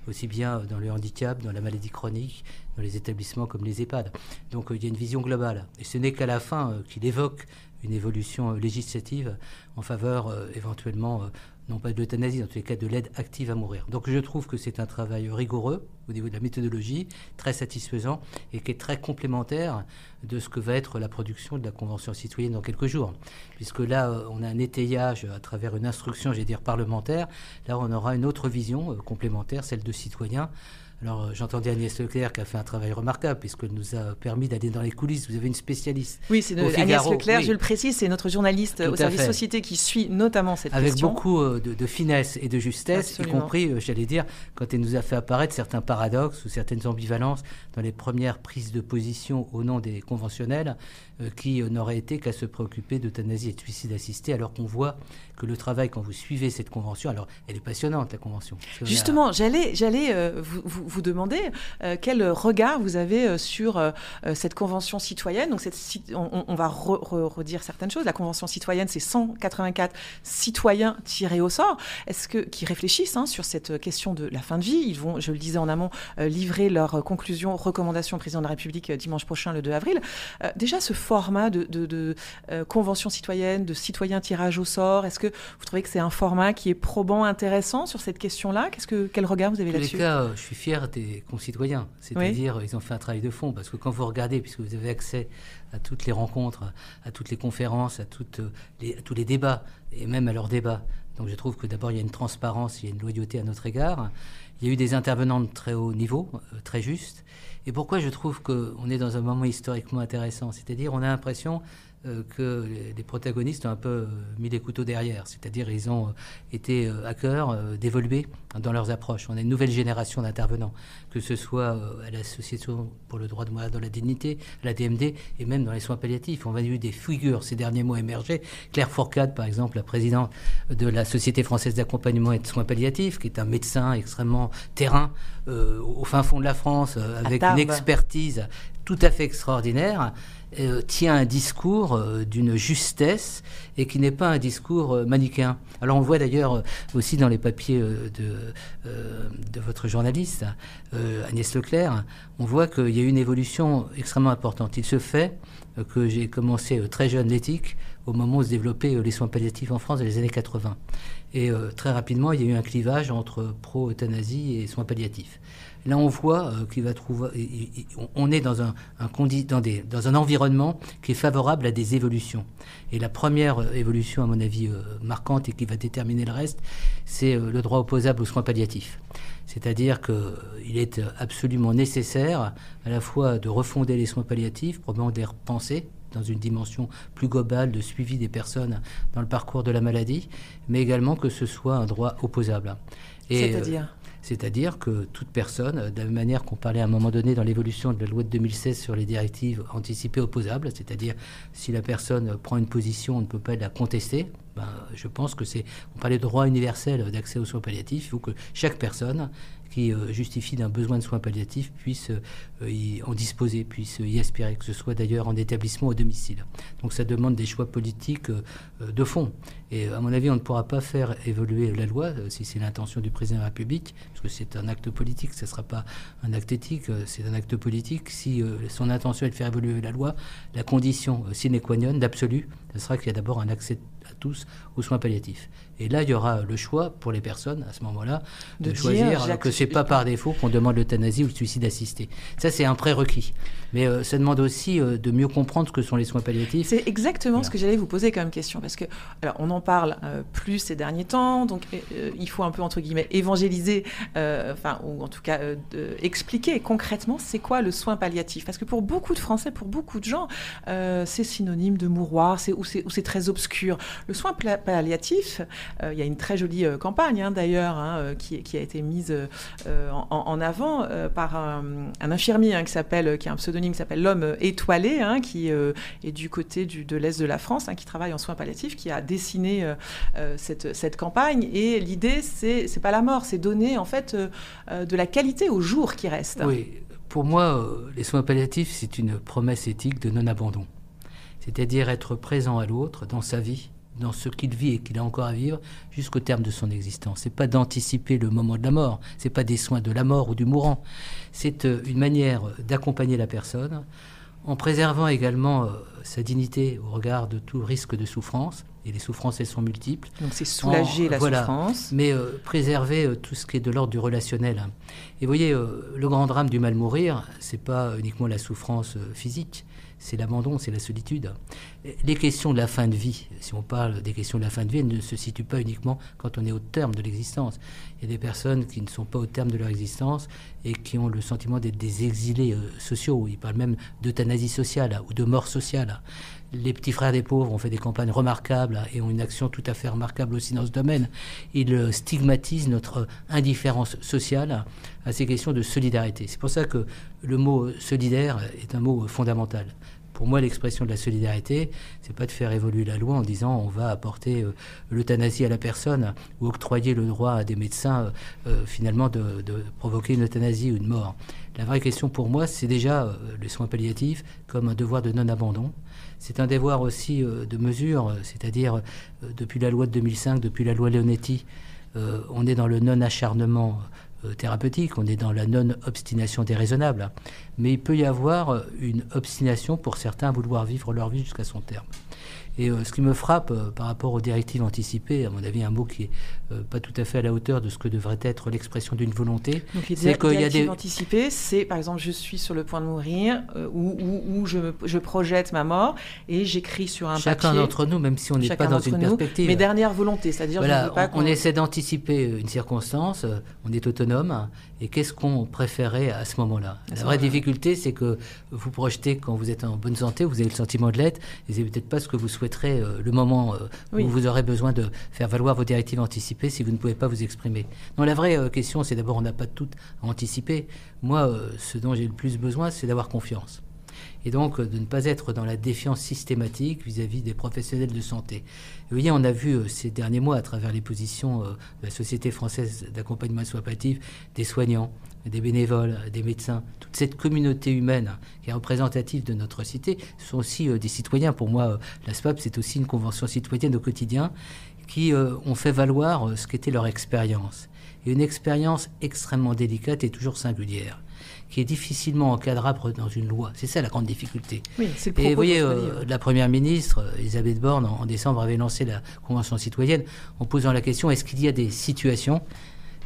aussi bien dans le handicap, dans la maladie chronique, dans les établissements comme les EHPAD. Donc euh, il y a une vision globale. Et ce n'est qu'à la fin euh, qu'il évoque une évolution législative en faveur éventuellement non pas de l'euthanasie, dans tous les cas de l'aide active à mourir. Donc je trouve que c'est un travail rigoureux au niveau de la méthodologie, très satisfaisant et qui est très complémentaire de ce que va être la production de la Convention citoyenne dans quelques jours. Puisque là, euh, on a un étayage à travers une instruction, j'allais dire, parlementaire. Là, on aura une autre vision euh, complémentaire, celle de citoyens alors euh, j'entendais Agnès Leclerc qui a fait un travail remarquable puisqu'elle nous a permis d'aller dans les coulisses. Vous avez une spécialiste. Oui, c'est Agnès Leclerc, je le précise, c'est notre journaliste au service société qui suit notamment cette Avec question. Avec beaucoup euh, de, finesse et de justesse, y compris, euh, j'allais dire, quand elle nous a fait apparaître certains paradoxes ou certaines ambivalences dans les premières prises de position au nom des conventionnels qui n'auraient été qu'à se préoccuper d'euthanasie et de suicide assisté alors qu'on voit que le travail, quand vous suivez cette convention, alors elle est passionnante, la convention. Justement, j'allais, j'allais euh, vous, vous, demander euh, quel regard vous avez euh, sur cette convention citoyenne. Donc, cette, on, va redire certaines choses. La convention citoyenne, c'est 184 citoyens tirés au sort. Est-ce que qui réfléchissent hein, sur cette question de la fin de vie Ils vont, je le disais en amont, livrer leurs conclusions, recommandations au président de la République dimanche prochain, le 2 avril. déjà, ce format de, de convention citoyenne, de citoyens tirage au sort, est-ce que vous trouvez que c'est un format qui est probant, intéressant sur cette question-là? Qu'est-ce que quel regard vous avez là-dessus En tous les cas, je suis fier des concitoyens. C'est-à-dire, ils ont fait un travail de fond parce que quand vous regardez, puisque vous avez accès à toutes les rencontres, à toutes les conférences, à, toutes les, tous les débats et même à leurs débats. Donc je trouve que d'abord il y a une transparence, il y a une loyauté à notre égard. Il y a eu des intervenants de très haut niveau, euh, très justes. Et pourquoi je trouve qu'on est dans un moment historiquement intéressant? C'est-à-dire on a l'impression que les protagonistes ont un peu euh, mis les couteaux derrière, c'est-à-dire ils ont euh, été à cœur d'évoluer dans leurs approches. On a une nouvelle génération d'intervenants, que ce soit à l'Association pour le droit de mourir dans la dignité, la DMD, et même dans les soins palliatifs. On a eu des figures ces derniers mois émerger. Claire Fourcade, par exemple, la présidente de la Société française d'accompagnement et de soins palliatifs, qui est un médecin extrêmement terrain au fin fond de la France, avec une expertise tout à fait extraordinaire, euh, tient un discours euh, d'une justesse et qui n'est pas un discours euh, manichéen. Alors on voit d'ailleurs aussi dans les papiers de, de votre journaliste, Agnès Leclerc, on voit qu'il y a eu une évolution extrêmement importante. Il se fait que j'ai commencé très jeune l'éthique au moment où se développaient les soins palliatifs en France dans les années 80. Et très rapidement, il y a eu un clivage entre pro-euthanasie et soins palliatifs. Là, on voit euh, qu'il va trouver. On est dans un, dans, un environnement qui est favorable à des évolutions. Et la première euh, évolution, à mon avis, euh, marquante et qui va déterminer le reste, c'est le droit opposable aux soins palliatifs. C'est-à-dire qu'il est absolument nécessaire à la fois de refonder les soins palliatifs, probablement de les repenser dans une dimension plus globale de suivi des personnes dans le parcours de la maladie, mais également que ce soit un droit opposable. C'est-à-dire? C'est-à-dire que toute personne, de la même manière qu'on parlait à un moment donné dans l'évolution de la loi de 2016 sur les directives anticipées opposables, c'est-à-dire si la personne prend une position, on ne peut pas la contester, ben, je pense que c'est. On parlait de droit universel d'accès aux soins palliatifs. Il faut que chaque personne qui euh, justifie d'un besoin de soins palliatifs puisse euh, y en disposer, puisse y aspirer, que ce soit d'ailleurs en établissement ou au domicile. Donc ça demande des choix politiques euh, de fond. Et à mon avis, on ne pourra pas faire évoluer la loi si c'est l'intention du président de la République, parce que c'est un acte politique, ce ne sera pas un acte éthique, c'est un acte politique. Si son intention est de faire évoluer la loi, la condition sine qua non, d'absolu, ce sera qu'il y a d'abord un accès à tous aux soins palliatifs. Et là, il y aura le choix pour les personnes, à ce moment-là, de, choisir que c'est pas par défaut qu'on demande l'euthanasie ou le suicide assisté. Ça, c'est un prérequis. Mais euh, ça demande aussi euh, de mieux comprendre ce que sont les soins palliatifs. C'est exactement ce que j'allais vous poser comme question. Parce que, alors, on en parle euh, plus ces derniers temps, donc il faut un peu, entre guillemets, évangéliser, enfin, ou en tout cas, expliquer concrètement c'est quoi le soin palliatif. Parce que pour beaucoup de Français, pour beaucoup de gens, c'est synonyme de mouroir, ou c'est très obscur. Le soin palliatif, euh, il y a une très jolie euh, campagne hein, d'ailleurs hein, euh, qui, a été mise en, avant par un, infirmier hein, qui s'appelle, qui a un pseudonyme qui s'appelle l'homme étoilé, qui est du côté de l'est de la France, qui travaille en soins palliatifs, qui a dessiné cette, campagne. Et l'idée, c'est c'est pas la mort, c'est donner en fait de la qualité au jour qui reste. Oui, pour moi, les soins palliatifs, c'est une promesse éthique de non-abandon. C'est-à-dire être présent à l'autre dans sa vie, dans ce qu'il vit et qu'il a encore à vivre jusqu'au terme de son existence. C'est pas d'anticiper le moment de la mort, c'est pas des soins de la mort ou du mourant. C'est euh, une manière d'accompagner la personne en préservant également euh, sa dignité au regard de tout risque de souffrance. Et les souffrances, elles sont multiples. Donc c'est soulager la souffrance. Mais euh, préserver tout ce qui est de l'ordre du relationnel. Et vous voyez, le grand drame du mal mourir, c'est pas uniquement la souffrance physique, c'est l'abandon, c'est la solitude. Les questions de la fin de vie, si on parle des questions de la fin de vie, elles ne se situent pas uniquement quand on est au terme de l'existence. Il y a des personnes qui ne sont pas au terme de leur existence et qui ont le sentiment d'être des exilés euh, sociaux. Ils parlent même d'euthanasie sociale ou de mort sociale. Les petits frères des pauvres ont fait des campagnes remarquables et ont une action tout à fait remarquable aussi dans ce domaine. Ils euh, stigmatisent notre indifférence sociale à ces questions de solidarité. C'est pour ça que le mot solidaire est un mot fondamental. Pour moi, l'expression de la solidarité, c'est pas de faire évoluer la loi en disant on va apporter euh, l'euthanasie à la personne ou octroyer le droit à des médecins euh, euh, finalement de, provoquer une euthanasie ou une mort. La vraie question pour moi, c'est déjà les soins palliatifs comme un devoir de non-abandon. C'est un devoir aussi de mesure, c'est-à-dire depuis la loi de 2005, depuis la loi Leonetti, on est dans le non-acharnement euh, thérapeutique, on est dans la non-obstination déraisonnable. Mais il peut y avoir une obstination pour certains à vouloir vivre leur vie jusqu'à son terme. Et euh, ce qui me frappe euh, par rapport aux directives anticipées, à mon avis, un mot qui est euh, pas tout à fait à la hauteur de ce que devrait être l'expression d'une volonté. c'est qu'il y a des anticipées, c'est par exemple je suis sur le point de mourir ou, ou, je, je, projette ma mort et j'écris sur un Chacun d'entre nous, même si on n'est pas dans une perspective. Mes dernières volontés, c'est-à-dire voilà, pas on, on, essaie d'anticiper une circonstance, on est autonome et qu'est-ce qu'on préférait à ce moment-là La vraie difficulté, c'est que vous projetez quand vous êtes en bonne santé, vous avez le sentiment de l'être, et c'est peut-être pas ce que vous souhaiterez euh, le moment euh, où vous aurez besoin de faire valoir vos directives anticipées si vous ne pouvez pas vous exprimer. Non, la vraie euh, question, c'est d'abord, on n'a pas tout à anticiper. Moi, ce dont j'ai le plus besoin, c'est d'avoir confiance et donc de ne pas être dans la défiance systématique vis-à-vis des professionnels de santé. vous voyez, on a vu euh, ces derniers mois, à travers les positions euh, de la Société française d'accompagnement soins des soignants, des bénévoles, des médecins, toute cette communauté humaine qui est représentative de notre cité, sont aussi euh, des citoyens. Pour moi, la SPAP, c'est aussi une convention citoyenne au quotidien qui ont fait valoir ce qu'était leur expérience. Et une expérience extrêmement délicate et toujours singulière qui est difficilement encadrable dans une loi. C'est ça la grande difficulté. Oui, le Et vous voyez, euh, la Première ministre, euh, Elisabeth Borne, en, décembre, avait lancé la Convention citoyenne en posant la question, est-ce qu'il y a des situations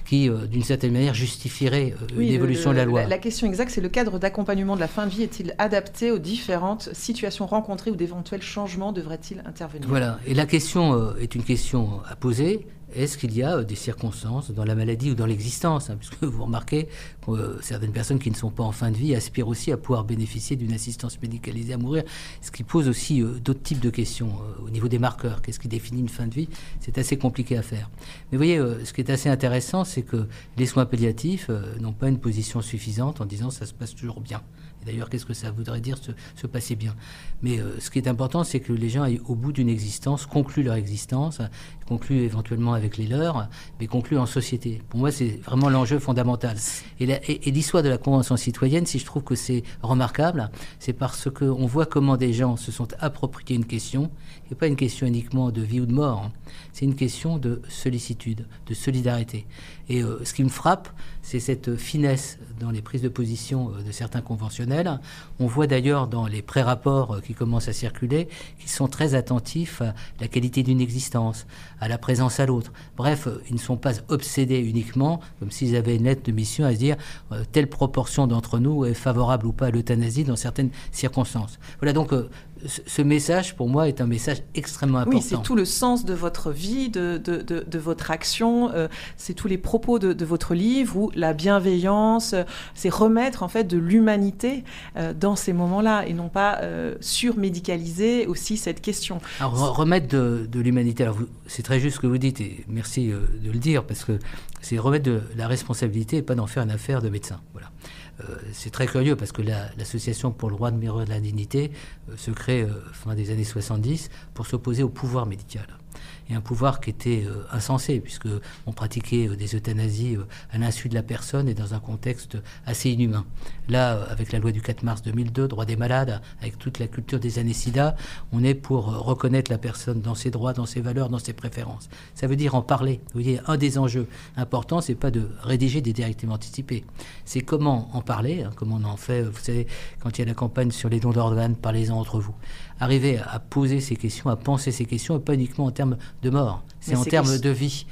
qui, euh, d'une certaine manière, justifieraient une évolution de la loi. La, question exacte, c'est le cadre d'accompagnement de la fin de vie est-il adapté aux différentes situations rencontrées ou d'éventuels changements devraient-ils intervenir? Voilà, et la question est une question à poser. Est-ce qu'il y a euh, des circonstances dans la maladie ou dans l'existence hein, Puisque vous remarquez que euh, certaines personnes qui ne sont pas en fin de vie aspirent aussi à pouvoir bénéficier d'une assistance médicalisée à mourir, ce qui pose aussi euh, d'autres types de questions au niveau des marqueurs. Qu'est-ce qui définit une fin de vie? C'est assez compliqué à faire. Mais vous voyez, ce qui est assez intéressant, c'est que les soins palliatifs n'ont pas une position suffisante en disant ça se passe toujours bien. D'ailleurs, qu'est-ce que ça voudrait dire se, passer bien? Mais ce qui est important, c'est que les gens aillent au bout d'une existence, concluent leur existence, concluent éventuellement avec les leurs, mais concluent en société. Pour moi, c'est vraiment l'enjeu fondamental. Et l'histoire de la Convention citoyenne, si je trouve que c'est remarquable, c'est parce qu'on voit comment des gens se sont appropriés une question, et pas une question uniquement de vie ou de mort, hein. c'est une question de sollicitude, de solidarité. Et euh, ce qui me frappe, c'est cette finesse dans les prises de position euh, de certains conventionnels. On voit d'ailleurs dans les pré-rapports euh, qui commencent à circuler qu'ils sont très attentifs à la qualité d'une existence, à la présence à l'autre. Bref, ils ne sont pas obsédés uniquement, comme s'ils avaient une lettre de mission à se dire telle proportion d'entre nous est favorable ou pas à l'euthanasie dans certaines circonstances. Voilà donc ce message, pour moi, est un message extrêmement important. Oui, c'est tout le sens de votre vie, de, de, de, votre action, euh, c'est tous les propos de, votre livre, où la bienveillance, euh, c'est remettre en fait de l'humanité euh, dans ces moments-là, et non pas surmédicaliser aussi cette question. Alors, remettre de, l'humanité, c'est très juste ce que vous dites, et merci de le dire, parce que c'est remettre de la responsabilité et pas d'en faire une affaire de médecin. Voilà. Euh, c'est très curieux parce que l'association pour le droit de mourir de la dignité euh, se crée euh, fin des années 70 pour s'opposer au pouvoir médical et un pouvoir qui était euh, insensé, puisqu'on pratiquait euh, des euthanasies euh, à l'insu de la personne et dans un contexte assez inhumain. Là, avec la loi du 4 mars 2002, droit des malades, avec toute la culture des années SIDA, on est pour reconnaître la personne dans ses droits, dans ses valeurs, dans ses préférences. Ça veut dire en parler. Vous voyez, un des enjeux importants, c'est pas de rédiger des directives anticipées. C'est comment en parler, hein, comment on en fait, vous savez, quand il y a la campagne sur les dons d'organes, parlez-en entre vous arriver à poser ces questions, à penser ces questions, et pas uniquement en termes de mort, c'est en termes de vie,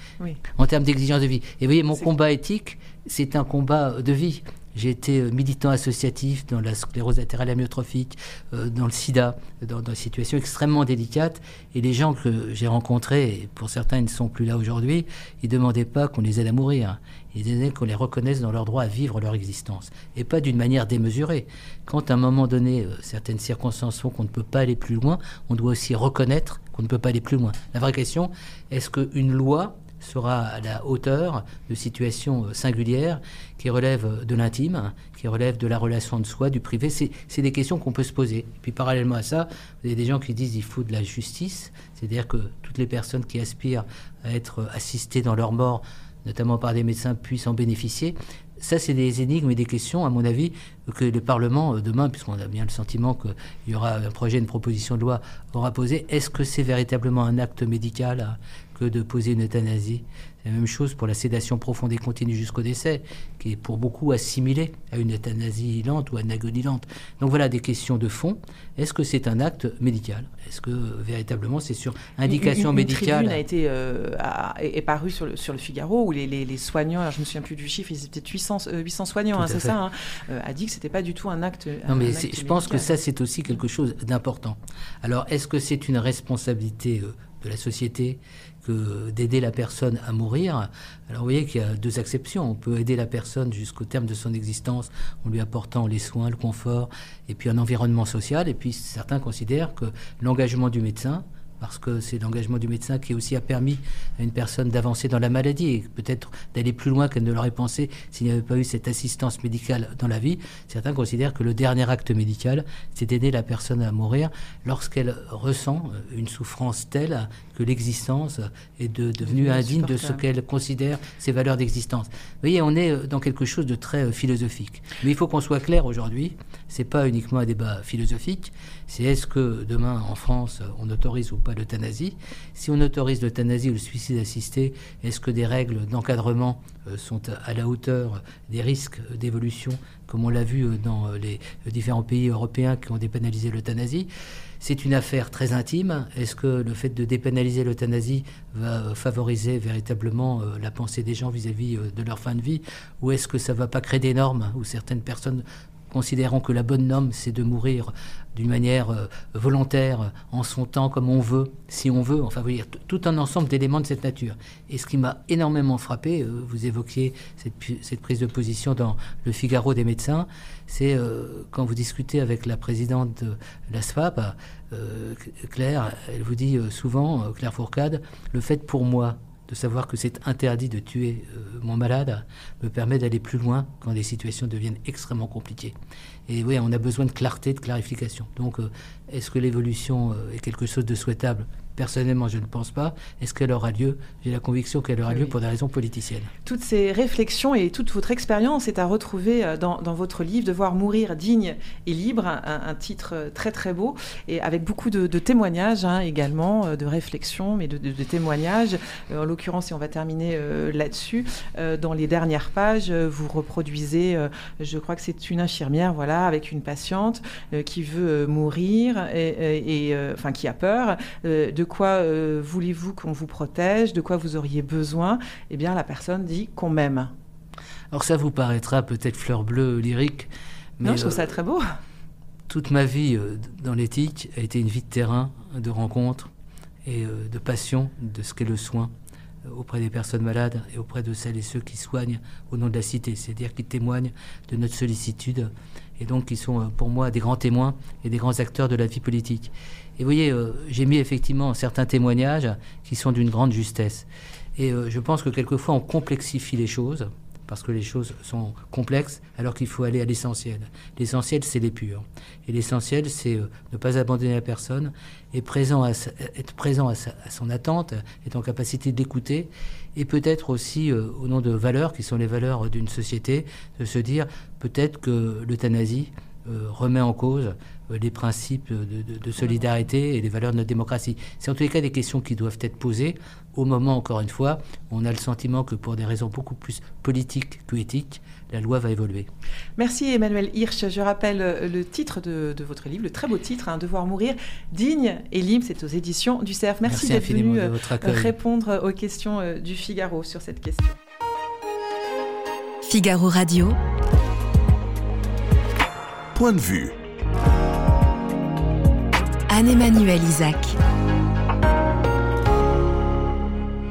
en termes d'exigence de vie. Et vous voyez, mon combat éthique, c'est un combat de vie. J'ai été euh, militant associatif dans la sclérose latérale amyotrophique, euh, dans le sida, dans, des situations extrêmement délicates. Et les gens que j'ai rencontrés, et pour certains ils ne sont plus là aujourd'hui, ils ne demandaient pas qu'on les aide à mourir. Ils disaient qu'on les reconnaisse dans leur droit à vivre leur existence. Et pas d'une manière démesurée. Quand à un moment donné, euh, certaines circonstances font qu'on ne peut pas aller plus loin, on doit aussi reconnaître qu'on ne peut pas aller plus loin. La vraie question, est-ce qu'une loi sera à la hauteur de situations euh, singulières qui relèvent de l'intime, qui relèvent de la relation de soi, du privé? C'est des questions qu'on peut se poser. Et puis parallèlement à ça, vous avez des gens qui disent qu'il faut de la justice, c'est-à-dire que toutes les personnes qui aspirent à être assistées dans leur mort, notamment par des médecins, puissent en bénéficier. Ça, c'est des énigmes et des questions, à mon avis, que le Parlement, euh, demain, puisqu'on a bien le sentiment qu'il y aura un projet, une proposition de loi, aura posé. Est-ce que c'est véritablement un acte médical que de poser une euthanasie? La même chose pour la sédation profonde et continue jusqu'au décès, qui est pour beaucoup assimilée à une euthanasie lente ou à une agonie lente. Donc voilà des questions de fond. Est-ce que c'est un acte médical? Est-ce que véritablement c'est sur indication médicale Une a été euh, est parue sur le, sur le Figaro où les, les, soignants, alors je me souviens plus du chiffre, ils étaient 800, 800 soignants, hein, c'est ça, hein, euh, a dit que c'était pas du tout un acte. Non mais je pense que ça c'est aussi quelque chose d'important. Alors est-ce que c'est une responsabilité euh, de la société d'aider la personne à mourir. Alors vous voyez qu'il y a deux exceptions. On peut aider la personne jusqu'au terme de son existence en lui apportant les soins, le confort et puis un environnement social. Et puis certains considèrent que l'engagement du médecin, parce que c'est l'engagement du médecin qui aussi a permis à une personne d'avancer dans la maladie et peut-être d'aller plus loin qu'elle ne l'aurait pensé s'il n'y avait pas eu cette assistance médicale dans la vie. Certains considèrent que le dernier acte médical, c'est d'aider la personne à mourir lorsqu'elle ressent une souffrance telle que l'existence est devenue indigne de ce qu'elle considère ses valeurs d'existence. Vous voyez, on est dans quelque chose de très euh, philosophique. Mais il faut qu'on soit clair aujourd'hui, c'est pas uniquement un débat philosophique, c'est est-ce que demain en France on autorise ou pas l'euthanasie Si on autorise l'euthanasie ou le suicide assisté, est-ce que des règles d'encadrement euh, sont à la hauteur des risques d'évolution, comme on l'a vu euh, dans euh, les différents pays européens qui ont dépénalisé l'euthanasie? C'est une affaire très intime. Est-ce que le fait de dépénaliser l'euthanasie va favoriser véritablement la pensée des gens vis-à-vis de leur fin de vie? Ou est-ce que ça ne va pas créer des normes où certaines personnes considérant que la bonne norme, c'est de mourir d'une manière euh, volontaire, en son temps, comme on veut, si on veut, enfin, vous voyez, tout un ensemble d'éléments de cette nature. Et ce qui m'a énormément frappé, euh, vous évoquiez cette, prise de position dans le Figaro des médecins, c'est euh, quand vous discutez avec la présidente de la Claire, elle vous dit souvent, Claire Fourcade, le fait pour moi de savoir que c'est interdit de tuer mon malade me permet d'aller plus loin quand les situations deviennent extrêmement compliquées. Et oui, on a besoin de clarté, de clarification. Donc, est-ce que l'évolution est quelque chose de souhaitable? Personnellement, je ne pense pas. Est-ce qu'elle aura lieu? J'ai la conviction qu'elle aura lieu pour des raisons politiciennes. Toutes ces réflexions et toute votre expérience est à retrouver euh, dans, votre livre Devoir mourir digne et libre, un, titre euh, très très beau et avec beaucoup de, témoignages hein, également, euh, de réflexions, mais de, témoignages. En l'occurrence, et on va terminer là-dessus, dans les dernières pages, vous reproduisez, je crois que c'est une infirmière, voilà, avec une patiente qui veut mourir et, et enfin qui a peur de quoi euh, voulez-vous qu'on vous protège, de quoi vous auriez besoin, eh bien la personne dit qu'on m'aime. Alors ça vous paraîtra peut-être fleur bleue lyrique. Mais non, je trouve ça euh, très beau. Toute ma vie euh, dans l'éthique a été une vie de terrain, de rencontres et de passion de ce qu'est le soin auprès des personnes malades et auprès de celles et ceux qui soignent au nom de la cité, c'est-à-dire qui témoignent de notre sollicitude et donc qui sont pour moi des grands témoins et des grands acteurs de la vie politique. Et vous voyez, euh, j'ai mis effectivement certains témoignages qui sont d'une grande justesse. Et euh, je pense que quelquefois on complexifie les choses, parce que les choses sont complexes, alors qu'il faut aller à l'essentiel. L'essentiel, c'est les purs. Et l'essentiel, c'est euh, ne pas abandonner la personne, et présent à être présent à, son attente, être en capacité d'écouter, et peut-être aussi, au nom de valeurs qui sont les valeurs d'une société, de se dire peut-être que l'euthanasie remet en cause les principes de, solidarité et les valeurs de notre démocratie. C'est en tous les cas des questions qui doivent être posées au moment, encore une fois, où on a le sentiment que pour des raisons beaucoup plus politiques que éthiques, la loi va évoluer. Merci Emmanuel Hirsch. Je rappelle euh, le titre de, votre livre, le très beau titre, hein, Devoir mourir digne et libre. C'est aux éditions du CERF. Merci, d'être venu euh, répondre aux questions du Figaro sur cette question. Figaro Radio. Point de vue. Anne-Emmanuel Isaac.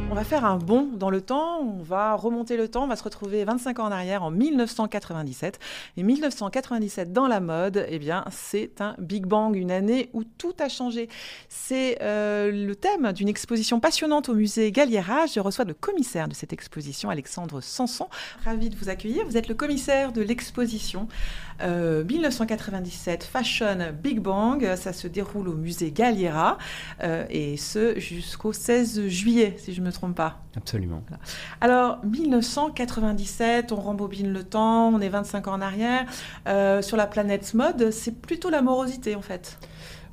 On va faire un bond dans le temps, on va remonter le temps, on va se retrouver 25 ans en arrière en 1997. Et 1997 dans la mode, eh bien, c'est un Big Bang, une année où tout a changé. C'est euh, le thème d'une exposition passionnante au musée Galliera. Je reçois le commissaire de cette exposition, Alexandre Sanson. Ravi de vous accueillir. Vous êtes le commissaire de l'exposition 1997, euh, Fashion Big Bang, ça se déroule au musée Galliera, euh, et ce jusqu'au 16 juillet, si je ne me trompe pas. Absolument. Alors, 1997, on rembobine le temps, on est 25 ans en arrière. Euh, sur la planète mode, c'est plutôt la morosité en fait.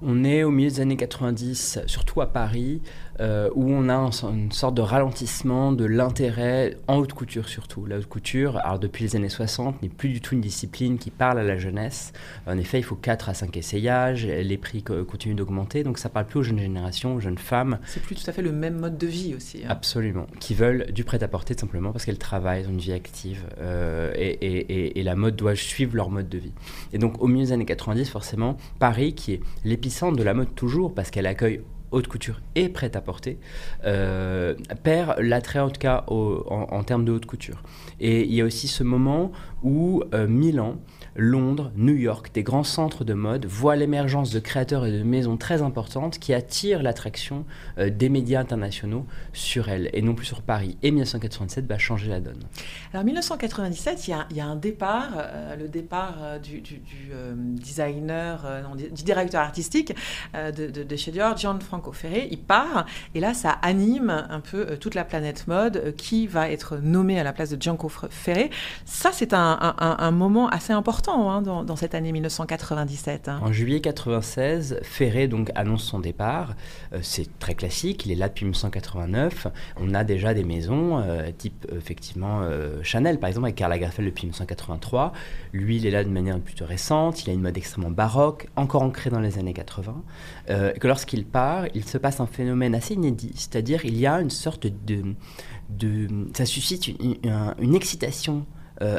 On est au milieu des années 90, surtout à Paris, euh, où on a une sorte de ralentissement de l'intérêt en haute couture surtout. La haute couture, alors depuis les années 60, n'est plus du tout une discipline qui parle à la jeunesse. En effet, il faut 4 à 5 essayages, les prix continuent d'augmenter, donc ça parle plus aux jeunes générations, aux jeunes femmes. C'est plus tout à fait le même mode de vie aussi. Hein. Absolument, qui veulent du prêt-à-porter simplement parce qu'elles travaillent, ont une vie active, euh, et, et la mode doit suivre leur mode de vie. Et donc au milieu des années 90, forcément, Paris, qui est l'épicentre de la mode toujours, parce qu'elle accueille haute couture et prêt-à-porter, euh, perd l'attrait en tout cas en, termes de haute couture. Et il y a aussi ce moment où euh, Milan Londres, New York, des grands centres de mode voient l'émergence de créateurs et de maisons très importantes qui attirent l'attraction euh, des médias internationaux sur elles et non plus sur Paris. Et 1997 va changer la donne. Alors 1997, il y a, un départ, euh, le départ euh, du, designer, du directeur artistique de, de, chez Dior, Gianfranco Ferré. Il part et là, ça anime un peu toute la planète mode qui va être nommé à la place de Gianco Ferré. Ça, c'est un moment assez important Hein, dans, cette année 1997. Hein. En juillet 96, Ferré donc annonce son départ. Euh, c'est très classique, il est là depuis 1989. On a déjà des maisons, euh, type effectivement euh, Chanel par exemple, avec Karl Lagerfeld depuis 1983. Lui, il est là de manière plutôt récente, il a une mode extrêmement baroque, encore ancrée dans les années 80. que lorsqu'il part, il se passe un phénomène assez inédit, c'est-à-dire il y a une sorte de ça suscite une excitation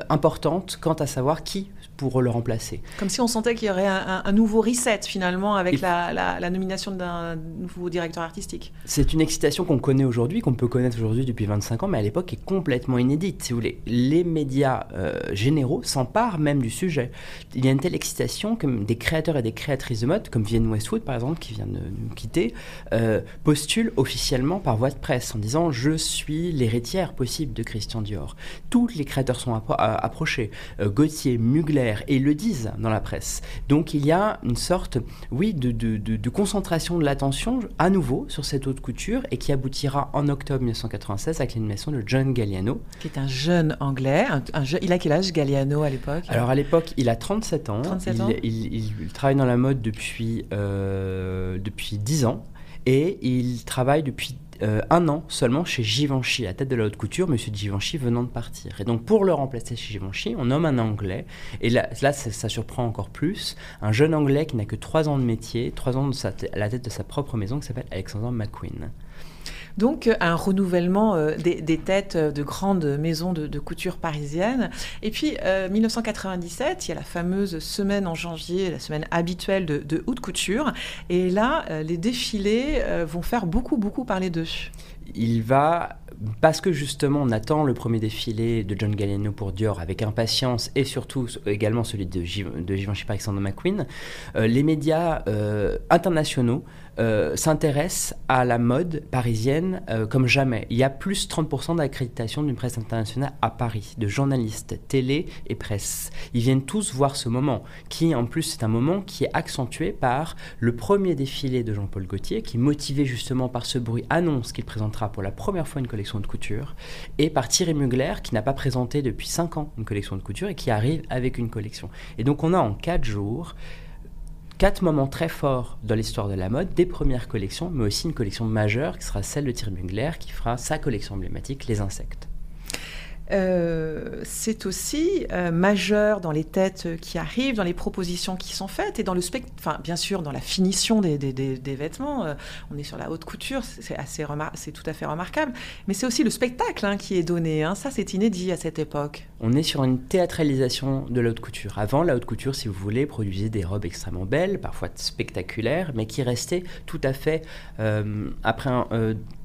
importante quant à savoir qui pour le remplacer. Comme si on sentait qu'il y aurait un, nouveau reset finalement avec la, nomination d'un nouveau directeur artistique. C'est une excitation qu'on connaît aujourd'hui, qu'on peut connaître aujourd'hui depuis 25 ans, mais à l'époque est complètement inédite. Si vous voulez, les médias euh, généraux s'emparent même du sujet. Il y a une telle excitation que des créateurs et des créatrices de mode, comme Vienne Westwood par exemple, qui vient de nous quitter, euh, postulent officiellement par voie de presse en disant je suis l'héritière possible de Christian Dior. Tous les créateurs sont approchés. Euh, Gauthier, Mugler, et ils le disent dans la presse. Donc il y a une sorte, oui, de, de, concentration de l'attention à nouveau sur cette haute couture et qui aboutira en octobre 1996 avec l'animation de John Galliano. Qui est un jeune anglais. Un, il a quel âge Galliano à l'époque? Alors à l'époque, il a 37 ans. 37 il, ans. Il, travaille dans la mode depuis, euh, depuis 10 ans et il travaille depuis euh, un an seulement chez Givenchy, à tête de la haute couture, monsieur Givenchy venant de partir. Et donc pour le remplacer chez Givenchy, on nomme un Anglais, et là, là ça, surprend encore plus, un jeune Anglais qui n'a que trois ans de métier, trois ans à la tête de sa propre maison, qui s'appelle Alexander McQueen. Donc un renouvellement euh, des, têtes de grandes maisons de, couture parisiennes. Et puis 1997, euh, il y a la fameuse semaine en janvier, la semaine habituelle de, haute couture. Et là, euh, les défilés vont faire beaucoup, beaucoup parler d'eux. Il va parce que justement on attend le premier défilé de John Galliano pour Dior avec impatience et surtout également celui de, de Givenchy par Alexander McQueen, les médias internationaux euh, s'intéresse à la mode parisienne euh, comme jamais. Il y a plus 30% d'accréditation d'une presse internationale à Paris, de journalistes, télé et presse. Ils viennent tous voir ce moment, qui en plus c'est un moment qui est accentué par le premier défilé de Jean-Paul Gaultier, qui motivé justement par ce bruit annonce qu'il présentera pour la première fois une collection de couture, et par Thierry Mugler, qui n'a pas présenté depuis 5 ans une collection de couture et qui arrive avec une collection. Et donc on a en 4 jours quatre moments très forts dans l'histoire de la mode, des premières collections, mais aussi une collection majeure qui sera celle de Thierry Mugler, qui fera sa collection emblématique, Les Insectes. Euh, c'est aussi euh, majeur dans les têtes qui arrivent, dans les propositions qui sont faites et dans le spectre, enfin bien sûr dans la finition des, vêtements. Euh, on est sur la haute couture, c'est assez c'est tout à fait remarquable, mais c'est aussi le spectacle hein, qui est donné. Hein. Ça, c'est inédit à cette époque. On est sur une théâtralisation de la haute couture. Avant, la haute couture, si vous voulez, produisait des robes extrêmement belles, parfois spectaculaires, mais qui restaient tout à fait après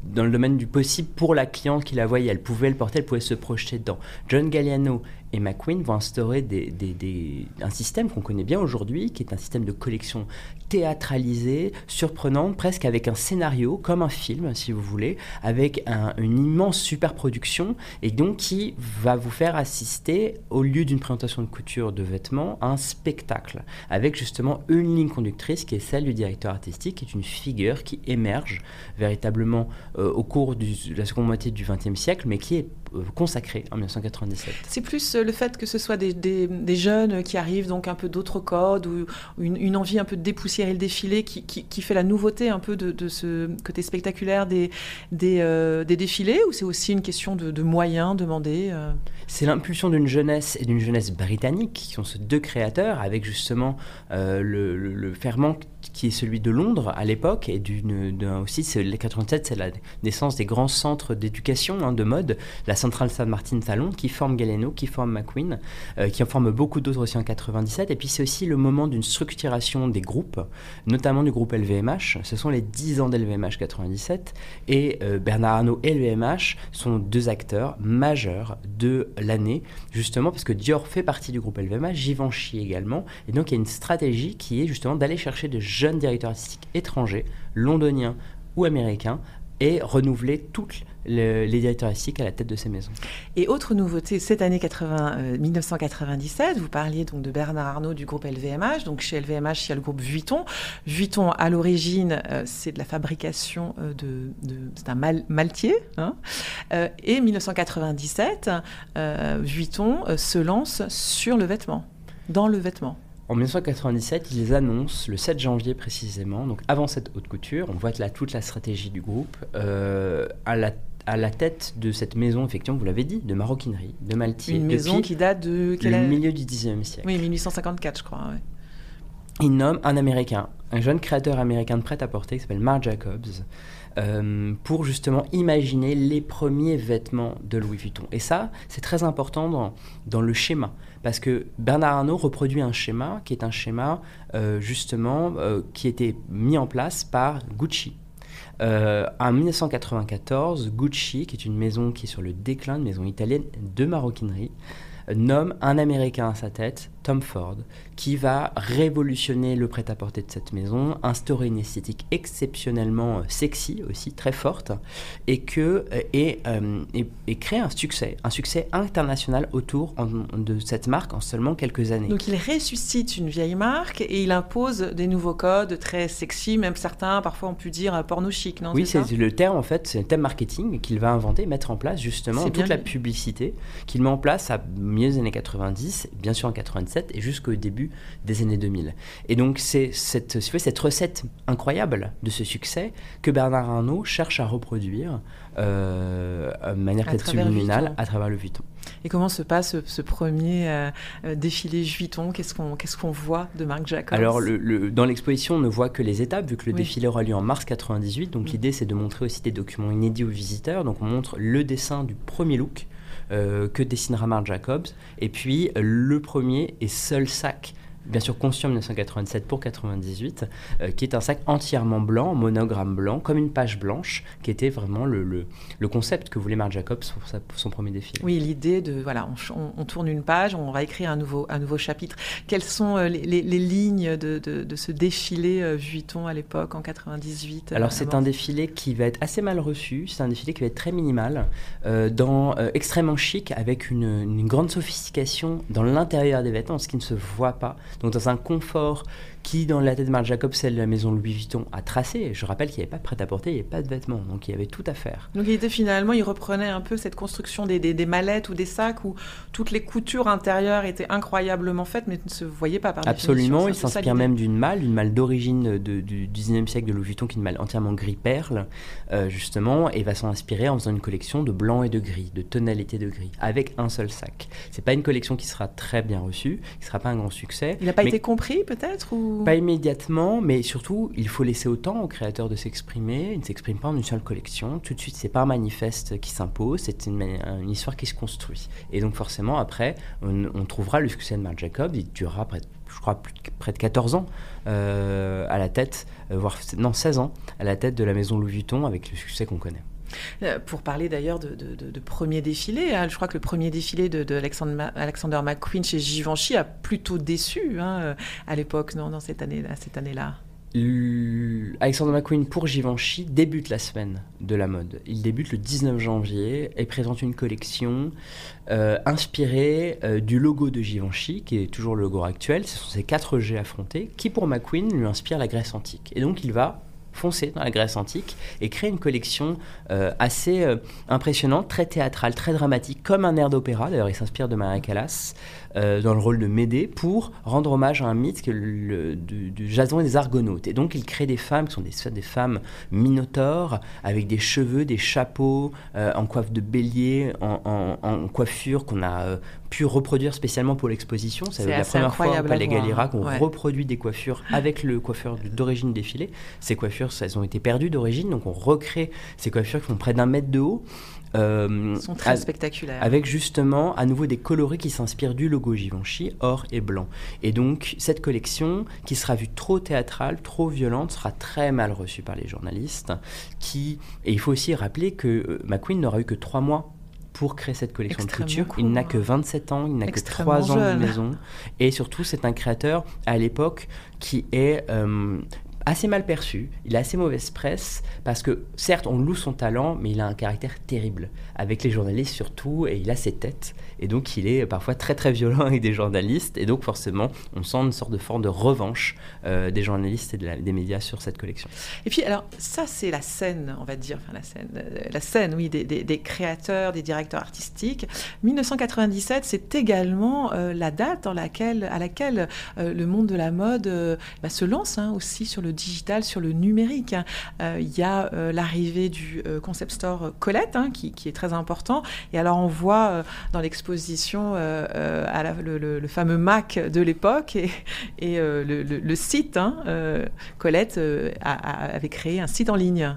dans le domaine du possible pour la cliente qui la voyait. Elle pouvait le porter, elle pouvait se projeter dedans. John Galliano et McQueen vont instaurer un système qu'on connaît bien aujourd'hui, qui est un système de collection théâtralisée, surprenante, presque avec un scénario, comme un film, si vous voulez, avec une immense superproduction, et donc qui va vous faire assister, au lieu d'une présentation de couture de vêtements, à un spectacle, avec justement une ligne conductrice qui est celle du directeur artistique, qui est une figure qui émerge véritablement euh, au cours de la seconde moitié du XXe siècle, mais qui est euh, consacrée en 1997. C'est plus le fait que ce soit des, jeunes qui arrivent donc un peu d'autres codes ou, une, envie un peu de dépoussiérer le défilé qui, fait la nouveauté un peu de, ce côté spectaculaire des, des, euh, défilés ou c'est aussi une question de, moyens demandés euh? C'est l'impulsion d'une jeunesse et d'une jeunesse britannique qui sont ces deux créateurs avec justement euh, le, le, ferment qui est celui de Londres à l'époque et d'une aussi c'est les 87 c'est la naissance des grands centres d'éducation hein, de mode la centrale Saint Martin Salon qui forme Galeno qui forme McQueen euh, qui en forme beaucoup d'autres aussi en 97 et puis c'est aussi le moment d'une structuration des groupes notamment du groupe LVMH ce sont les 10 ans d'LVMH 97 et euh, Bernard Arnault et LVMH sont deux acteurs majeurs de l'année justement parce que Dior fait partie du groupe LVMH Givenchy également. Et donc il y a une stratégie qui est justement d'aller chercher de jeunes directeurs artistiques étrangers, londoniens ou américains, et renouveler les directeurs artistiques à la tête de ces maisons. Et autre nouveauté, cette année 80, 1997, euh, vous parliez donc de Bernard Arnault du groupe LVMH. Donc chez LVMH, il y a le groupe Vuitton. Vuitton, à l'origine, euh, c'est de la fabrication euh, de, c'est un mal, maltier. Hein. et 1997, Vuitton se lance sur le vêtement, dans le vêtement. En 1997, ils annoncent, le 7 janvier précisément, donc avant cette haute couture, on voit là toute la stratégie du groupe, euh, à la à la tête de cette maison, effectivement, vous l'avez dit, de maroquinerie, de Maltier. Une maison qui date de... Le milieu du 19e siècle. Oui, 1854, je crois. Ouais. Il nomme un Américain, un jeune créateur américain de prêt-à-porter qui s'appelle Marc Jacobs, pour justement imaginer les premiers vêtements de Louis Vuitton. Et ça, c'est très important dans, dans le schéma. Parce que Bernard Arnault reproduit un schéma qui est un schéma justement qui a été mis en place par Gucci. Euh, en 1994, Gucci, qui est une maison qui est sur le déclin, une maison italienne de maroquinerie, nomme un Américain à sa tête, Tom Ford, qui va révolutionner le prêt-à-porter de cette maison, instaurer une esthétique exceptionnellement euh, sexy aussi, très forte, et, que, euh, et, euh, et, créer un succès, un succès international autour de cette marque en seulement quelques années. Donc il ressuscite une vieille marque et il impose des nouveaux codes très sexy, même certains parfois on peut dire porno chic, non Oui, c'est le terme en fait, c'est un thème marketing qu'il va inventer, mettre en place justement toute la publicité qu'il met en place à milieu des années 90, bien sûr en 97 et jusqu'au début des années 2000. Et donc c'est cette, cette recette incroyable de ce succès que Bernard Arnault cherche à reproduire euh, de manière peut-être subliminale à travers le Vuitton. Et comment se passe ce, premier euh, euh, défilé Vuitton? Qu'est-ce qu'on qu'est-ce qu'on voit de Marc Jacobs? Alors, le, dans l'exposition, on ne voit que les étapes, vu que le défilé aura lieu en mars 98. Donc, mm. l'idée, c'est de montrer aussi des documents inédits aux visiteurs. Donc, on montre le dessin du premier look, euh, que dessinera Marc Jacobs. Et puis le premier et seul sac bien sûr conçu en 1987 pour 98, euh, qui est un sac entièrement blanc, monogramme blanc, comme une page blanche, qui était vraiment le, le, concept que voulait Marc Jacobs pour, son premier défilé. Oui, l'idée de, voilà, on, tourne une page, on va écrire un nouveau, un nouveau chapitre. Quelles sont euh, les, les, lignes de, de, ce défilé euh, Vuitton à l'époque, en 98 Alors c'est un défilé qui va être assez mal reçu, c'est un défilé qui va être très minimal, dans, extrêmement chic, avec une, une grande sophistication dans l'intérieur des vêtements, ce qui ne se voit pas donc dans un confort qui, dans la tête de Marc Jacob, celle de la maison Louis Vuitton, a tracé. Je rappelle qu'il n'y avait pas de prêt-à-porter, il n'y avait pas de vêtements, donc il y avait tout à faire. Donc il était finalement, il reprenait un peu cette construction des, des, mallettes ou des sacs où toutes les coutures intérieures étaient incroyablement faites, mais ne se voyaient pas par Absolument, il s'inspire même d'une malle, une malle d'origine du 19e siècle de Louis Vuitton, qui est une malle entièrement gris-perle, euh, justement, et va s'en inspirer en faisant une collection de blanc et de gris, de tonalité de gris, avec un seul sac. C'est pas une collection qui sera très bien reçue, qui sera pas un grand succès. Il n'a pas été compris peut-être ou... Pas immédiatement, mais surtout, il faut laisser autant aux créateurs de s'exprimer. Ils ne s'expriment pas en une seule collection. Tout de suite, c'est pas un manifeste qui s'impose, c'est une, histoire qui se construit. Et donc, forcément, après, on, trouvera le succès de Marc Jacob. Il durera près, je crois, près de 14 ans euh, à la tête, euh, voire non, 16 ans à la tête de la maison Louis Vuitton avec le succès qu'on connaît. Euh, pour parler d'ailleurs de, premier défilé, hein, je crois que le premier défilé de, McQueen chez Givenchy a plutôt déçu hein, euh, à l'époque, non, dans cette année-là. Cette année-là. Alexander McQueen pour Givenchy débute la semaine de la mode. Il débute le 19 janvier et présente une collection euh, inspirée du logo de Givenchy, qui est toujours le logo actuel. Ce sont ces 4 G affrontés qui, pour McQueen, lui inspirent la Grèce antique. Et donc, il va foncer dans la Grèce antique et créer une collection euh, assez euh, impressionnante, très théâtrale, très dramatique, comme un air d'opéra. D'ailleurs, il s'inspire de Maria Callas euh, dans le rôle de Médée pour rendre hommage à un mythe que le, du, Jason et des Argonautes. Et donc, il crée des femmes qui sont des, des femmes minotaures avec des cheveux, des chapeaux, en coiffe de bélier, en, en coiffure qu'on a pu reproduire spécialement pour l'exposition. C'est la première fois au Palais Galliera qu'on reproduit des coiffures avec le coiffeur d'origine défilé. Ces coiffures, elles ont été perdues d'origine, donc on recrée ces coiffures qui font près d'un mètre de haut. Euh, sont très spectaculaires. Avec justement à nouveau des coloris qui s'inspirent du logo Givenchy, or et blanc. Et donc cette collection, qui sera vue trop théâtrale, trop violente, sera très mal reçue par les journalistes. Qui... Et il faut aussi rappeler que euh, McQueen n'aura eu que trois mois pour créer cette collection de couture. Il n'a que 27 ans, il n'a que 3 ans de maison. Et surtout, c'est un créateur à l'époque qui est euh, assez mal perçu, il a assez mauvaise presse, parce que certes, on loue son talent, mais il a un caractère terrible, avec les journalistes surtout, et il a ses têtes, et donc il est parfois très très violent avec des journalistes, et donc forcément, on sent une sorte de forme de revanche euh, des journalistes et des médias sur cette collection. Et puis, alors, ça, c'est la scène, on va dire, enfin la scène, euh, la scène, oui, des, créateurs, des directeurs artistiques. 1997, c'est également euh, la date dans laquelle, à laquelle le monde de la mode bah, se lance hein, aussi sur le digital, sur le numérique. Euh, il y a euh, l'arrivée du euh, concept store Colette, hein, qui, est très important. Et alors, on voit dans l'exposition le, fameux Mac de l'époque et, le, site. Hein, Colette avait créé un site en ligne.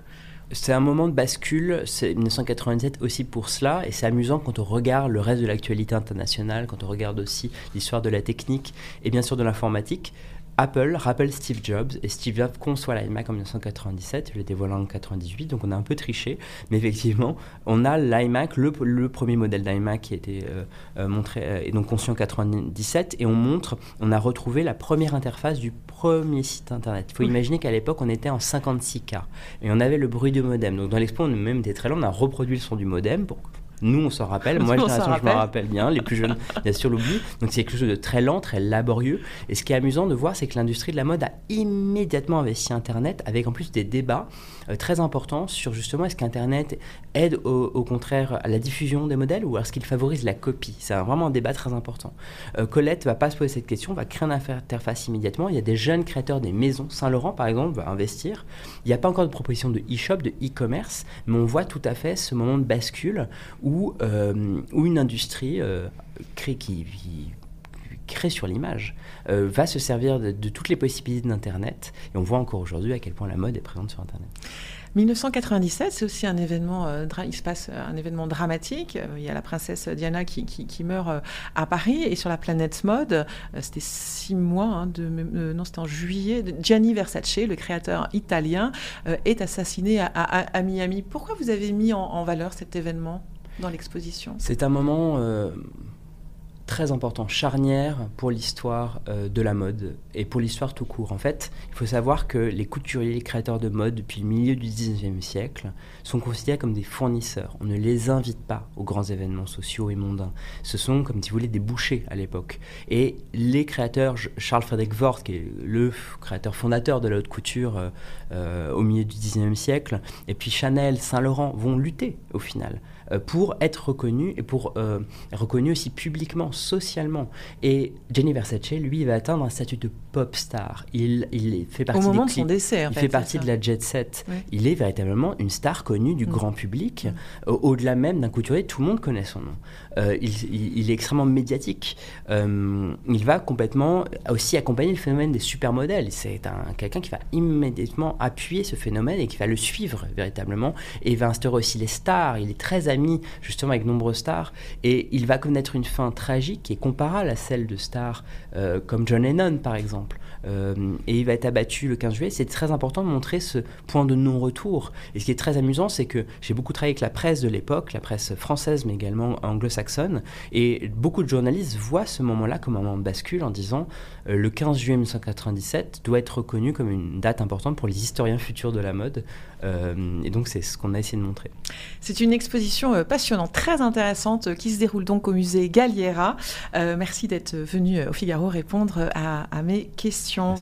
c'est un moment de bascule, c'est 1997 aussi pour cela, et c'est amusant quand on regarde le reste de l'actualité internationale, quand on regarde aussi l'histoire de la technique et bien sûr de l'informatique. Apple rappelle Steve Jobs et Steve Jobs conçoit l'iMac en 1997, le dévoile en 1998, donc on a un peu triché, mais effectivement, on a l'iMac, le, premier modèle d'iMac qui a été euh, euh, montré euh, et donc conçu en 1997, et on montre, on a retrouvé la première interface du premier site internet. Il faut imaginer qu'à l'époque, on était en 56K et on avait le bruit du modem. Donc dans l'expo, on même était très loin, on a reproduit le son du modem pour nous, on s'en rappelle. Moi, je me rappelle bien. Les plus jeunes, bien sûr, l'oublient. Donc, c'est quelque chose de très lent, très laborieux. Et ce qui est amusant de voir, c'est que l'industrie de la mode a immédiatement investi Internet, avec en plus des débats euh, très importants sur justement est-ce qu'Internet aide au, contraire à la diffusion des modèles ou est-ce qu'il favorise la copie? C'est vraiment un débat très important. Euh, Colette va pas se poser cette question, va créer une interface immédiatement. Il y a des jeunes créateurs des maisons. Saint-Laurent, par exemple, va investir. Il n'y a pas encore de proposition de e-shop, de e-commerce, mais on voit tout à fait ce moment de bascule où, euh, où une industrie crée, qui, crée sur l'image, va se servir de, toutes les possibilités d'Internet. Et on voit encore aujourd'hui à quel point la mode est présente sur Internet. 1997, c'est aussi un événement, euh, il se passe un événement dramatique. Euh, il y a la princesse Diana qui, meurt euh, à Paris et sur la planète mode, c'était six mois, hein, non, c'était en juillet. Gianni Versace, le créateur italien, est assassiné à, Miami. Pourquoi vous avez mis en, valeur cet événement? Dans l'exposition C'est un moment très important, charnière pour l'histoire euh, de la mode et pour l'histoire tout court. En fait, il faut savoir que les couturiers, les créateurs de mode depuis le milieu du 19e siècle sont considérés comme des fournisseurs. On ne les invite pas aux grands événements sociaux et mondains. Ce sont, comme si vous voulez, des bouchers à l'époque. Et les créateurs, Charles Frederick Worth, qui est le créateur fondateur de la haute couture euh, euh, au milieu du 19e siècle, et puis Chanel, Saint-Laurent vont lutter au final euh, pour être reconnu et pour euh, reconnu aussi publiquement, socialement. Et Jenny Versace, lui, va atteindre un statut de pop star. Il, il fait partie Au moment de son décès, il fait, partie de la jet set. Il est véritablement une star connue du mm. grand public. Mm. Au-delà même d'un couturier, tout le monde connaît son nom. Euh, il, est extrêmement médiatique. il va complètement aussi accompagner le phénomène des supermodèles. C'est quelqu'un qui va immédiatement appuyer ce phénomène et qui va le suivre véritablement et va instaurer aussi les stars. Il est très ami justement avec nombreuses stars et il va connaître une fin tragique et comparable à celle de stars euh, comme John Lennon par exemple. Euh, et il va être abattu le 15 juillet. C'est très important de montrer ce point de non-retour. Et ce qui est très amusant, c'est que j'ai beaucoup travaillé avec la presse de l'époque, la presse française mais également anglo-saxonne, et beaucoup de journalistes voient ce moment-là comme un moment de bascule en disant euh, le 15 juillet 1997 doit être reconnu comme une date importante pour les historiens futurs de la mode. et donc c'est ce qu'on a essayé de montrer. C'est une exposition euh, passionnante, très intéressante, euh, qui se déroule donc au musée Galliera. Euh, merci d'être venu au Figaro répondre à mes questions.